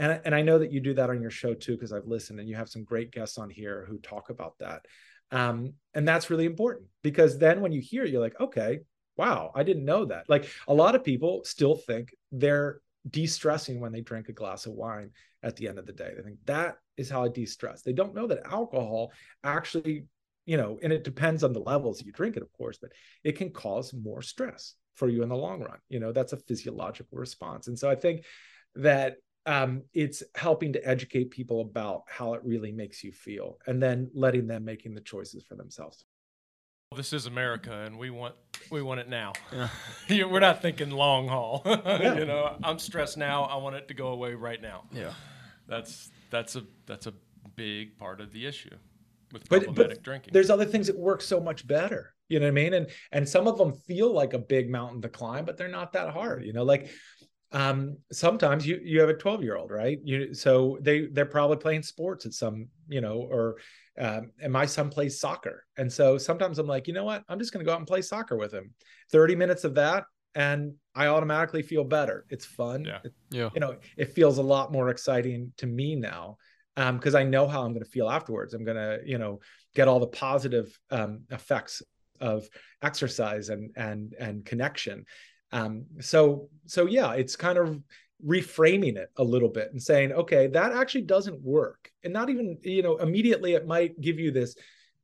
Speaker 2: and, and I know that you do that on your show too, because I've listened and you have some great guests on here who talk about that. Um, and that's really important because then when you hear it, you're like, okay, wow, I didn't know that. Like a lot of people still think they're de-stressing when they drink a glass of wine at the end of the day. They think that is how I de-stress. They don't know that alcohol actually, you know, and it depends on the levels you drink it, of course, but it can cause more stress for you in the long run. You know, that's a physiological response. And so I think that um, it's helping to educate people about how it really makes you feel and then letting them making the choices for themselves.
Speaker 1: This is america and we want we want it now. Yeah. we're not thinking long haul. Yeah. you know i'm stressed now. I want it to go away right now.
Speaker 3: Yeah.
Speaker 1: That's that's a that's a big part of the issue with problematic but, but drinking.
Speaker 2: there's other things that work so much better you know what i mean? And and some of them feel like a big mountain to climb but they're not that hard you know? Like um, sometimes you you have a 12 year old right? You so they they're probably playing sports at some you know or um, and my son plays soccer? And so sometimes i'm like you know what? I'm just going to go out and play soccer with him. 30 minutes of that and i automatically feel better. It's fun.
Speaker 1: Yeah,
Speaker 2: it,
Speaker 1: yeah.
Speaker 2: you know it feels a lot more exciting to me now because um, i know how i'm going to feel afterwards. I'm going to you know get all the positive um, effects of exercise and and and connection um, so so yeah, it's kind of reframing it a little bit and saying, okay, that actually doesn't work, and not even you know immediately it might give you this,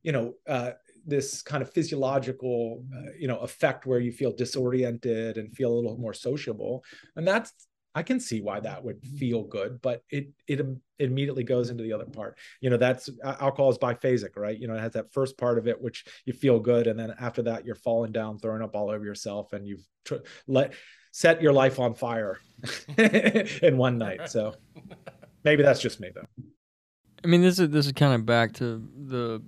Speaker 2: you know. Uh, this kind of physiological uh, you know effect where you feel disoriented and feel a little more sociable and that's I can see why that would mm-hmm. feel good, but it it, it immediately goes into the other part. You know, that's alcohol is biphasic, right? You know, it has that first part of it which you feel good, and then after that you're falling down, throwing up all over yourself, and you've tr- let set your life on fire in one night. So maybe that's just me though.
Speaker 3: I mean, this is this is kind of back to the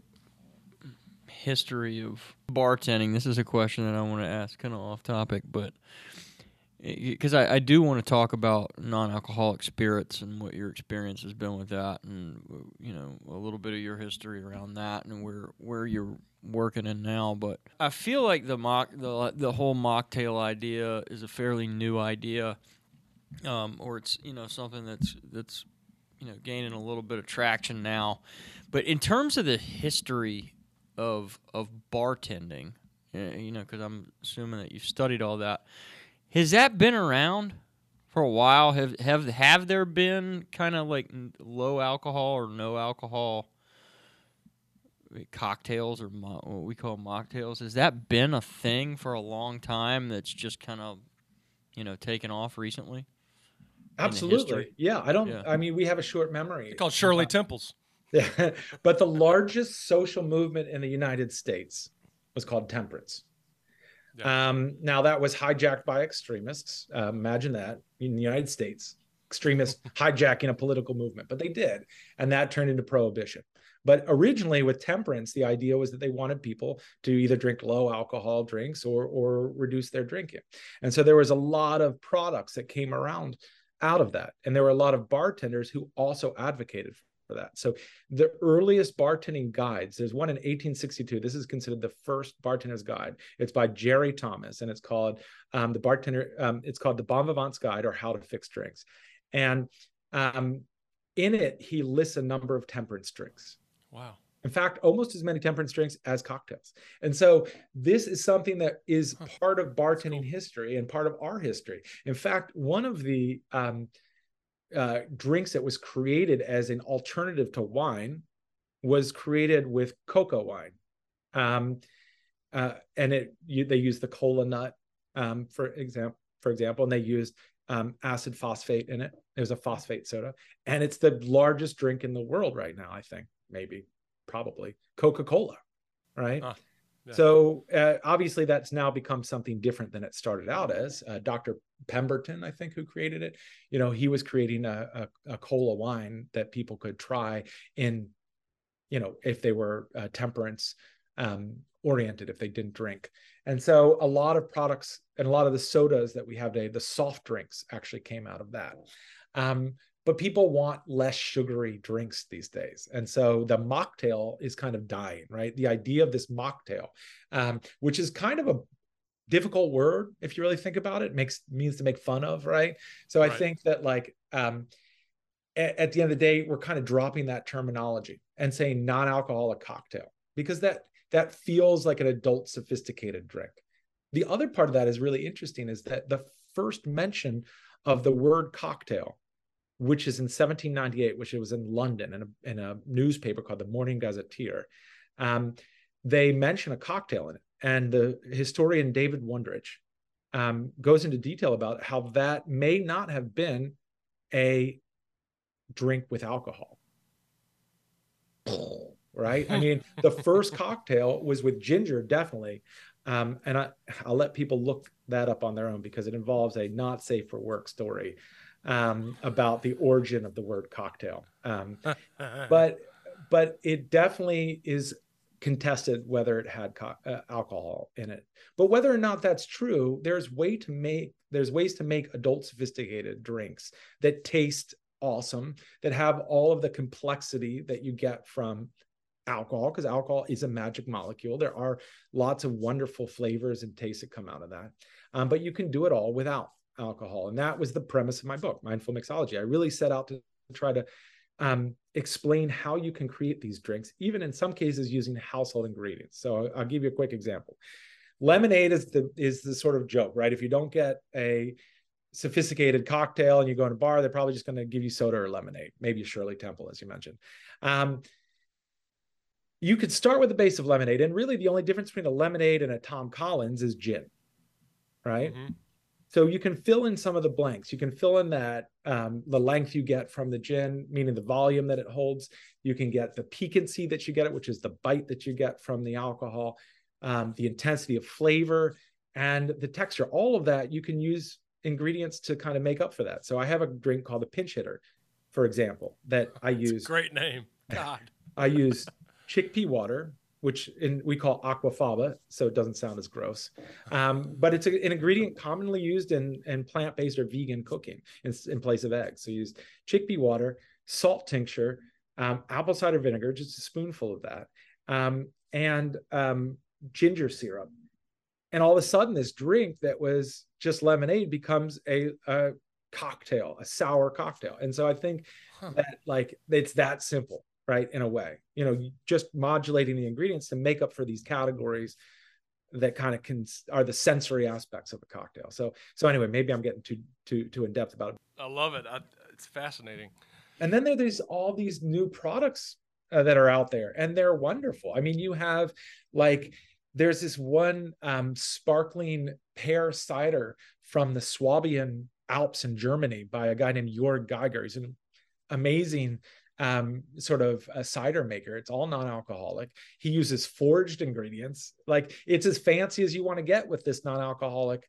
Speaker 3: history of bartending. This is a question that I want to ask, kind of off topic, but because I, I do want to talk about non-alcoholic spirits and what your experience has been with that, and you know a little bit of your history around that and where where you're working in now. But I feel like the mock the the whole mocktail idea is a fairly new idea, um, or it's you know something that's that's you know gaining a little bit of traction now. But in terms of the history of of bartending, eh, you know, because I'm assuming that you've studied all that has that been around for a while? Have have have there been kind of like low alcohol or no alcohol eh, cocktails or mo- what we call mocktails? Has that been a thing for a long time? That's just kind of you know taken off recently.
Speaker 2: Absolutely, yeah. I don't. Yeah. I mean, we have a short memory.
Speaker 1: It's called Shirley Temples.
Speaker 2: Yeah, but the largest social movement in the United States was called temperance. Yeah. Um, now that was hijacked by extremists. Uh, imagine that in the United States, extremists hijacking a political movement, but they did, and that turned into prohibition. But originally, with temperance, the idea was that they wanted people to either drink low alcohol drinks or or reduce their drinking, and so there was a lot of products that came around out of that, and there were a lot of bartenders who also advocated for that. So the earliest bartending guides, there's one in 1862. This is considered the first bartender's guide. It's by Jerry Thomas, and it's called um, the bartender. Um, it's called the Bon Vivant's Guide or How to Fix Drinks, and um, in it he lists a number of temperance drinks.
Speaker 1: Wow.
Speaker 2: In fact, almost as many temperance drinks as cocktails. And so this is something that is part of bartending cool. history and part of our history. In fact, one of the um, uh, drinks that was created as an alternative to wine was created with cocoa wine. Um, uh, and it you, they used the cola nut um, for example for example and they used um, acid phosphate in it. It was a phosphate soda. And it's the largest drink in the world right now i think maybe probably. Coca-cola right so uh, obviously, that's now become something different than it started out as. Uh, Dr. Pemberton, I think, who created it, you know, he was creating a, a, a cola wine that people could try in, you know, if they were uh, temperance um, oriented, if they didn't drink. And so a lot of products and a lot of the sodas that we have today, the soft drinks actually came out of that. Um, but people want less sugary drinks these days. And so the mocktail is kind of dying, right? The idea of this mocktail, um, which is kind of a difficult word if you really think about it, makes means to make fun of, right? So right. I think that like um, at, at the end of the day, we're kind of dropping that terminology and saying non-alcoholic cocktail because that that feels like an adult sophisticated drink. The other part of that is really interesting is that the first mention of the word cocktail which is in 1798, which it was in London in a, in a newspaper called the Morning Gazetteer. Um, they mention a cocktail in it. And the historian David Wondrich um, goes into detail about how that may not have been a drink with alcohol. Right? I mean, the first cocktail was with ginger, definitely. Um, and I, I'll let people look that up on their own because it involves a not safe for work story um, about the origin of the word cocktail. Um, but but it definitely is contested whether it had co- uh, alcohol in it. But whether or not that's true, there's way to make there's ways to make adult sophisticated drinks that taste awesome, that have all of the complexity that you get from alcohol because alcohol is a magic molecule. There are lots of wonderful flavors and tastes that come out of that. Um, but you can do it all without alcohol. And that was the premise of my book, Mindful Mixology. I really set out to try to um, explain how you can create these drinks, even in some cases using household ingredients. So I'll give you a quick example. Lemonade is the is the sort of joke, right? If you don't get a sophisticated cocktail and you go in a bar, they're probably just going to give you soda or lemonade, maybe Shirley Temple, as you mentioned. Um, you could start with a base of lemonade, and really the only difference between a lemonade and a Tom Collins is gin, right? Mm-hmm. So you can fill in some of the blanks. You can fill in that um, the length you get from the gin, meaning the volume that it holds. You can get the piquancy that you get it, which is the bite that you get from the alcohol, um, the intensity of flavor, and the texture. All of that you can use ingredients to kind of make up for that. So I have a drink called a pinch hitter, for example, that I use.
Speaker 1: great name. God.
Speaker 2: I use chickpea water, which in, we call aquafaba, so it doesn't sound as gross. Um, but it's a, an ingredient commonly used in, in plant-based or vegan cooking in, in place of eggs. So you use chickpea water, salt tincture, um, apple cider vinegar, just a spoonful of that, um, and um, ginger syrup. And all of a sudden, this drink that was just lemonade becomes a, a cocktail, a sour cocktail. And so I think huh. that like it's that simple right in a way you know just modulating the ingredients to make up for these categories that kind of can are the sensory aspects of a cocktail. So so anyway maybe i'm getting too too too in depth about it.
Speaker 1: I love it. I, it's fascinating.
Speaker 2: And then there's all these new products uh, that are out there and they're wonderful. I mean you have like there's this one um, sparkling pear cider from the swabian alps in germany by a guy named jörg geiger. He's an amazing um, sort of a cider maker. It's all non-alcoholic. He uses forged ingredients. Like it's as fancy as you want to get with this non-alcoholic,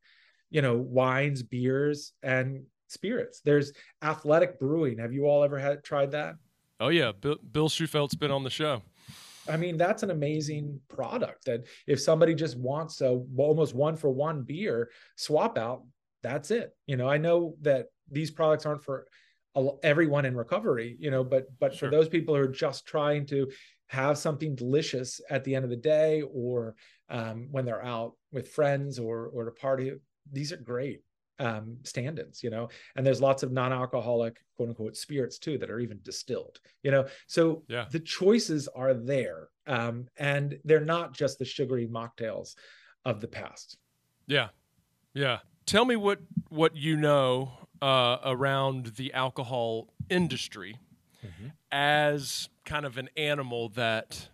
Speaker 2: you know, wines, beers, and spirits. There's athletic brewing. Have you all ever had tried that?
Speaker 1: Oh yeah, Bill, Bill Shufeldt's been on the show.
Speaker 2: I mean, that's an amazing product that if somebody just wants a almost one for one beer swap out, that's it. You know, I know that these products aren't for everyone in recovery you know but but sure. for those people who are just trying to have something delicious at the end of the day or um, when they're out with friends or or to party these are great um, stand-ins you know and there's lots of non-alcoholic quote unquote spirits too that are even distilled you know so yeah. the choices are there um, and they're not just the sugary mocktails of the past
Speaker 1: yeah yeah tell me what what you know uh, around the alcohol industry mm-hmm. as kind of an animal that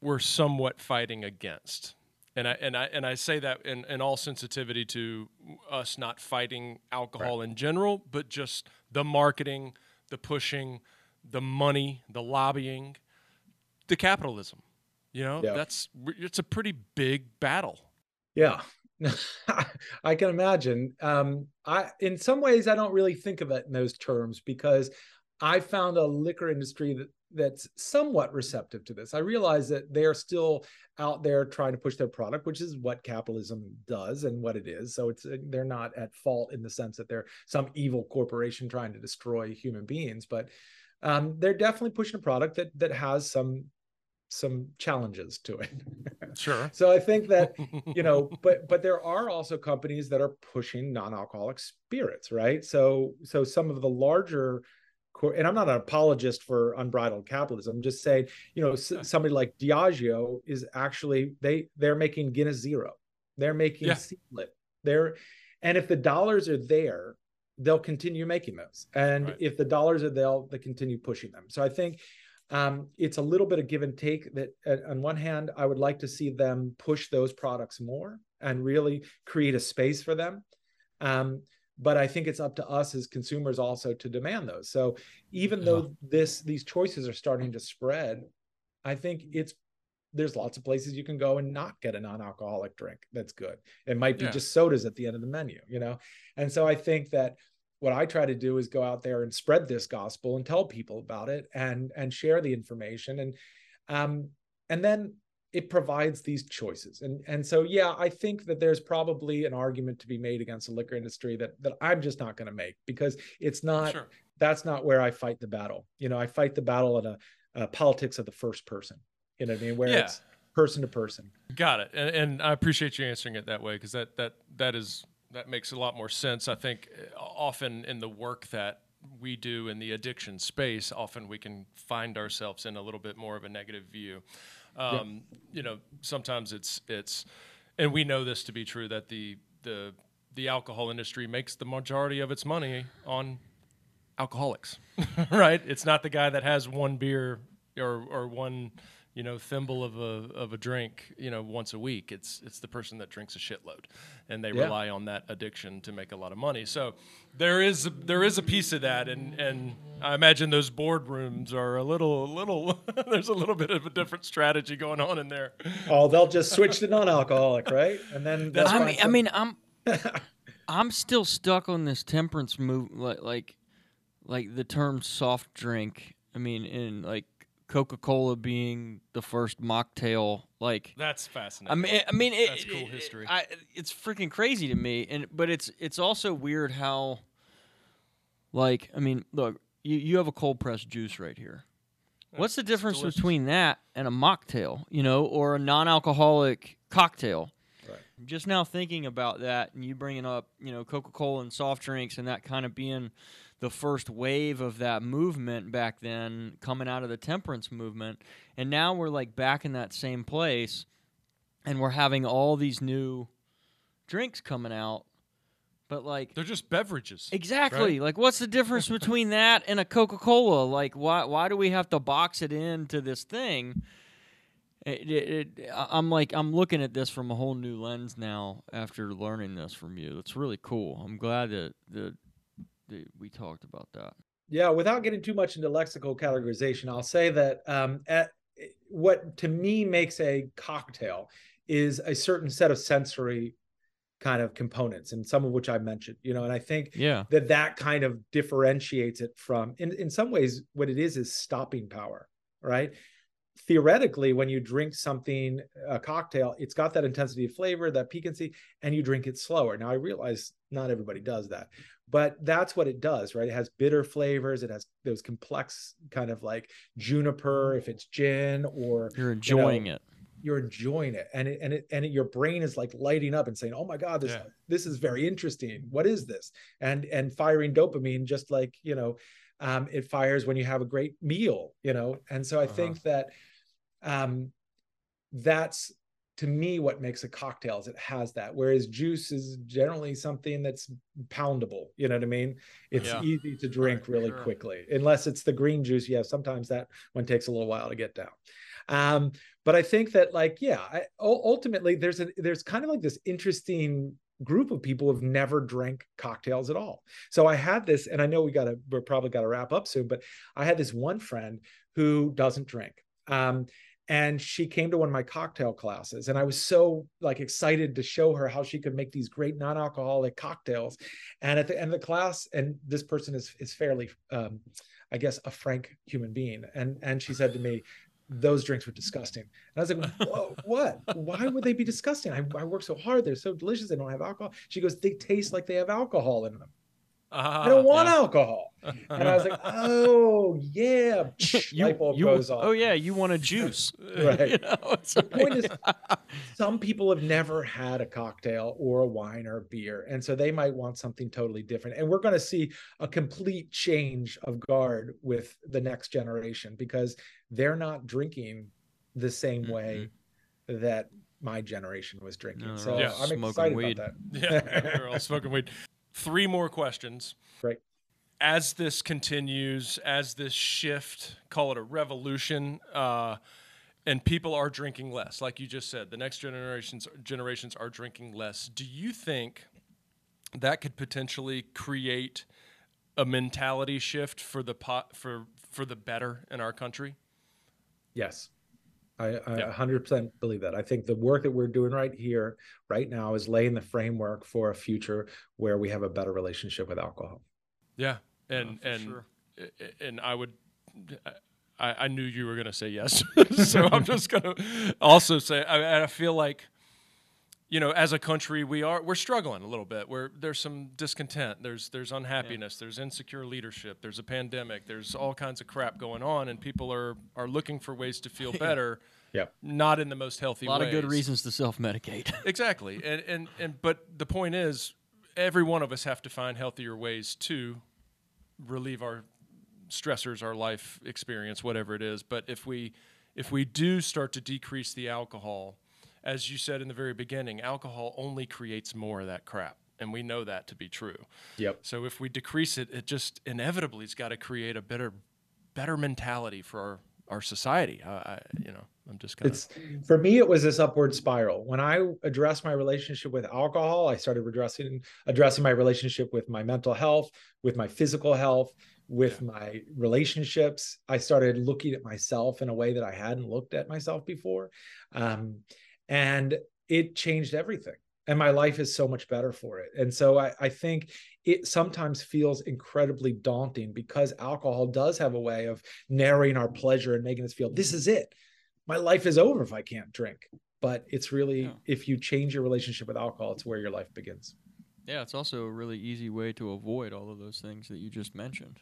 Speaker 1: we're somewhat fighting against. And I and I and I say that in, in all sensitivity to us not fighting alcohol right. in general, but just the marketing, the pushing, the money, the lobbying, the capitalism. You know, yeah. that's it's a pretty big battle.
Speaker 2: Yeah, I can imagine. Um, I, in some ways, I don't really think of it in those terms because I found a liquor industry that that's somewhat receptive to this. I realize that they are still out there trying to push their product, which is what capitalism does and what it is. So it's they're not at fault in the sense that they're some evil corporation trying to destroy human beings, but um, they're definitely pushing a product that that has some some challenges to it.
Speaker 1: Sure.
Speaker 2: so I think that, you know, but but there are also companies that are pushing non-alcoholic spirits, right? So so some of the larger and I'm not an apologist for unbridled capitalism. I'm just saying, you know, somebody like Diageo is actually they they're making Guinness Zero. They're making yeah. They're and if the dollars are there, they'll continue making those. And right. if the dollars are there, they continue pushing them. So I think um, it's a little bit of give and take that uh, on one hand i would like to see them push those products more and really create a space for them. Um, but i think it's up to us as consumers also to demand those. So even though this these choices are starting to spread i think it's there's lots of places you can go and not get a non-alcoholic drink that's good. It might be yeah. just sodas at the end of the menu you know? And so i think that what I try to do is go out there and spread this gospel and tell people about it and and share the information. And um and then it provides these choices. And and so yeah I think that there's probably an argument to be made against the liquor industry that that I'm just not going to make because it's not sure. that's not where I fight the battle. You know I fight the battle in a, a politics of the first person. You know what I mean? Where yeah. it's person to person.
Speaker 1: Got it. And, and I appreciate you answering it that way because that that that is that makes a lot more sense. I think uh, often in the work that we do in the addiction space, often we can find ourselves in a little bit more of a negative view. Um, yeah. You know, sometimes it's it's, and we know this to be true that the the the alcohol industry makes the majority of its money on alcoholics, right? It's not the guy that has one beer or or one you know thimble of a of a drink you know once a week it's it's the person that drinks a shitload and they yeah. rely on that addiction to make a lot of money. So there is there is a piece of that and and I imagine those boardrooms are a little a little there's a little bit of a different strategy going on in there.
Speaker 2: Oh they'll just switch to non-alcoholic right? And then
Speaker 3: I mean, I mean I'm I'm still stuck on this temperance move like like like the term soft drink I mean in like Coca Cola being the first mocktail. Like
Speaker 1: that's fascinating.
Speaker 3: I mean, I mean, it,
Speaker 1: that's cool
Speaker 3: it-
Speaker 1: history.
Speaker 3: I, it's freaking crazy to me, and but it's it's also weird how, like, I mean, look, you you have a cold pressed juice right here. What's the difference
Speaker 1: delicious.
Speaker 3: between that and a mocktail, you know, or a non-alcoholic cocktail?
Speaker 2: Right.
Speaker 3: Just now thinking about that, and you bringing up, you know, Coca-Cola and soft drinks, and that kind of being the first wave of that movement back then, coming out of the temperance movement, and now we're like back in that same place, and we're having all these new drinks coming out, but like
Speaker 1: They're just beverages.
Speaker 3: Exactly. Like, what's the difference between that and a Coca Cola? Like, why why do we have to box it into this thing? It, it, it, I'm like, I'm looking at this from a whole new lens now after learning this from you. It's really cool. I'm glad that that we talked about that.
Speaker 2: Yeah, without getting too much into lexical categorization, I'll say that um, at, what to me makes a cocktail is a certain set of sensory kind of components, and some of which I mentioned. You know, and I think
Speaker 3: Yeah.
Speaker 2: that that kind of differentiates it from, in in some ways, what it is is stopping power, right? Theoretically, when you drink something, a cocktail, it's got that intensity of flavor, that piquancy, and you drink it slower. Now, I realize not everybody does that, but that's what it does right it has bitter flavors it has those complex kind of like juniper if it's gin or
Speaker 3: You're enjoying it.
Speaker 2: you're enjoying it and it and it and it, your brain is like lighting up and saying oh my god this
Speaker 1: Yeah.
Speaker 2: this is very interesting what is this and and firing dopamine just like you know um it fires when you have a great meal you know and so i
Speaker 1: Uh-huh.
Speaker 2: think that um that's to me what makes a cocktail is it has that whereas juice is generally something that's poundable you know what i mean it's
Speaker 3: Yeah.
Speaker 2: easy to drink really
Speaker 3: sure.
Speaker 2: quickly unless it's the green juice yeah sometimes that one takes a little while to get down um but i think that like yeah I, ultimately there's a there's kind of like this interesting group of people who've never drank cocktails at all so i had this and i know we gotta we're probably gotta wrap up soon but i had this one friend who doesn't drink um and she came to one of my cocktail classes and i was so like excited to show her how she could make these great non-alcoholic cocktails and at the end of the class and this person is is fairly um i guess a frank human being and and she said to me those drinks were disgusting. And i was like what? Why would they be disgusting? I, I work so hard they're so delicious they don't have alcohol. She goes they taste like they have alcohol in them Ah, i don't want alcohol. And i was like oh yeah. Light bulb
Speaker 3: you,
Speaker 2: goes off.
Speaker 3: oh yeah, you want a juice,
Speaker 2: Right.
Speaker 3: You know,
Speaker 2: The point is- some people have never had a cocktail or a wine or a beer and so they might want something totally different. And we're going to see a complete change of guard with the next generation because they're not drinking the same mm-hmm. way that my generation was drinking.
Speaker 3: No,
Speaker 2: so
Speaker 3: they're
Speaker 2: i'm excited
Speaker 3: weed.
Speaker 2: about that.
Speaker 1: Yeah, we're all smoking weed. Three more questions.
Speaker 2: Great.
Speaker 1: As this continues, as this shift, call it a revolution, uh, and people are drinking less, like you just said, the next generations generations are drinking less. Do you think that could potentially create a mentality shift for the pot for for the better in our country?
Speaker 2: Yes. I, I
Speaker 1: Yeah.
Speaker 2: 100% believe that. I think the work that we're doing right here, right now, is laying the framework for a future where we have a better relationship with alcohol.
Speaker 1: Yeah, and
Speaker 3: for
Speaker 1: and
Speaker 3: sure.
Speaker 1: and I would. I, I knew you were going to say yes, so I'm just going to also say I, I feel like, you know, as a country, we are we're struggling a little bit. Where there's some discontent, there's there's unhappiness, there's insecure leadership, there's a pandemic, there's all kinds of crap going on, and people are are looking for ways to feel better.
Speaker 2: yeah.
Speaker 1: Not in the most healthy
Speaker 3: a lot of good reasons to self-medicate.
Speaker 1: Exactly. And, and and but the point is every one of us have to find healthier ways to relieve our stressors, our life experience, whatever it is. But if we if we do start to decrease the alcohol, as you said in the very beginning, alcohol only creates more of that crap. And we know that to be true.
Speaker 2: Yep.
Speaker 1: So if we decrease it, it just inevitably has got to create a better better mentality for our, our society. I, I you know, I'm just kind of
Speaker 2: It's for me, it was this upward spiral. When I addressed my relationship with alcohol, I started addressing addressing my relationship with my mental health, with my physical health, with my relationships. I started looking at myself in a way that I hadn't looked at myself before. Um, and it changed everything. and my life is so much better for it. And so I, I think it sometimes feels incredibly daunting because alcohol does have a way of narrowing our pleasure and making us feel this is it. My life is over if I can't drink. But it's really, yeah. if you change your relationship with alcohol, it's where your life begins.
Speaker 3: Yeah, it's also a really easy way to avoid all of those things that you just mentioned.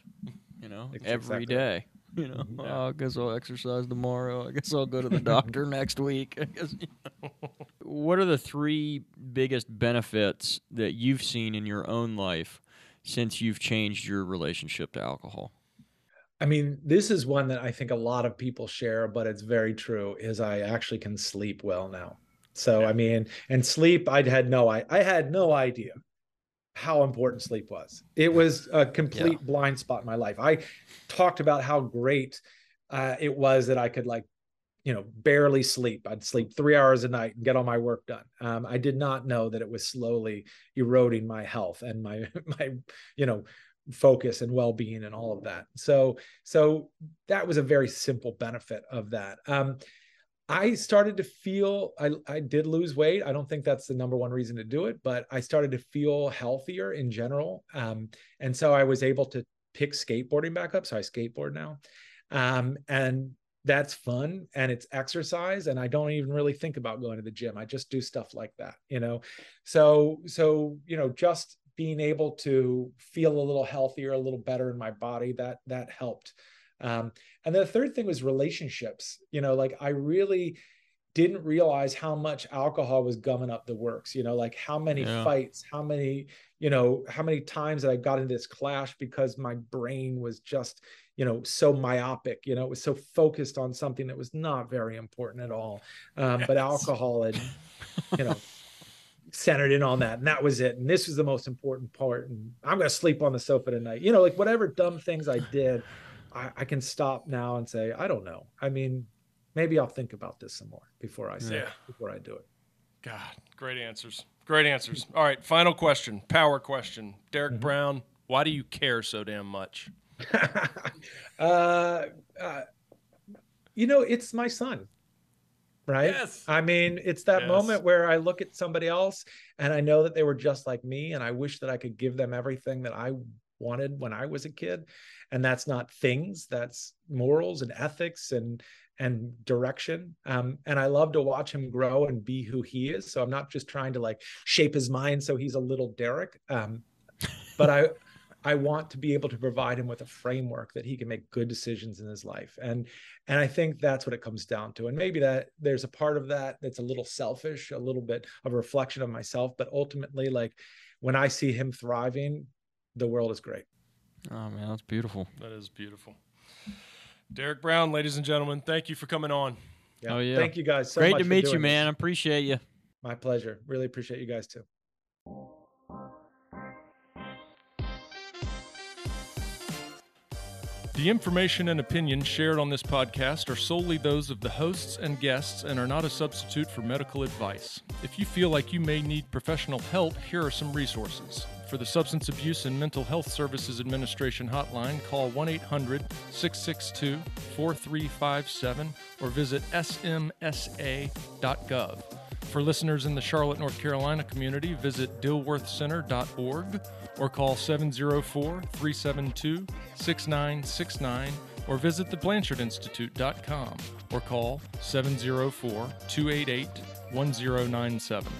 Speaker 3: You know, it's every exactly. day. You know, mm-hmm. yeah. oh, I guess I'll exercise tomorrow. I guess I'll go to the doctor next week. I guess, you know. What are the three biggest benefits that you've seen in your own life since you've changed your relationship to alcohol?
Speaker 2: I mean, this is one that I think a lot of people share, but it's very true. Is I actually can sleep well now. So yeah. I mean, and sleep, I'd had no, I, I had no idea how important sleep was. It was a complete yeah. blind spot in my life. I talked about how great uh, it was that I could like, you know, barely sleep. I'd sleep three hours a night and get all my work done. Um, I did not know that it was slowly eroding my health and my my, you know, focus and well-being and all of that. So so that was a very simple benefit of that. Um, I started to feel I, I did lose weight. I don't think that's the number one reason to do it, but I started to feel healthier in general. Um, and so I was able to pick skateboarding back up. So I skateboard now. Um, and that's fun and it's exercise. And I don't even really think about going to the gym. I just do stuff like that, you know? So, so, you know, just being able to feel a little healthier, a little better in my body, that, that helped. Um, and then the third thing was relationships. You know, like I really didn't realize how much alcohol was gumming up the works. You know, like how many yeah. fights, how many, you know, how many times that I got into this clash because my brain was just, you know, so myopic. You know, it was so focused on something that was not very important at all. Um, yes. But alcohol had, you know. centered in on that and that was it and this was the most important part and i'm going to sleep on the sofa tonight you know like whatever dumb things i did I, I, can stop now and say, I don't know. I mean, maybe I'll think about this some more before I say yeah. it, before I do it.
Speaker 1: God, great answers. Great answers. All right, final question, power question. Derek mm-hmm. Brown, why do you care so damn much?
Speaker 2: uh, uh, you know, it's my son right? Yes. I mean, it's that yes. moment where I look at somebody else and I know that they were just like me and I wish that I could give them everything that I wanted when I was a kid. And that's not things, that's morals and ethics and and direction. Um, and I love to watch him grow and be who he is. So I'm not just trying to like shape his mind so he's a little Derek. Um, but I I want to be able to provide him with a framework that he can make good decisions in his life. And and I think that's what it comes down to. And maybe that there's a part of that that's a little selfish, a little bit of a reflection of myself, but ultimately like when I see him thriving, the world is great.
Speaker 3: Oh man, that's beautiful.
Speaker 1: That is beautiful. Derek Brown, ladies and gentlemen, thank you for coming on.
Speaker 2: Yeah. Oh yeah. Thank you guys so
Speaker 3: Great to meet you, man. I appreciate you.
Speaker 2: My pleasure. Really appreciate you guys too.
Speaker 1: The information and opinions shared on this podcast are solely those of the hosts and guests and are not a substitute for medical advice. If you feel like you may need professional help, here are some resources. For the Substance Abuse and Mental Health Services Administration hotline, call 1 800 662 4357 or visit samhsa.gov. For listeners in the Charlotte, North Carolina community, visit dilworthcenter.org or call 704 372 6969 or visit theblanchardinstitute.com or call 704 288 1097.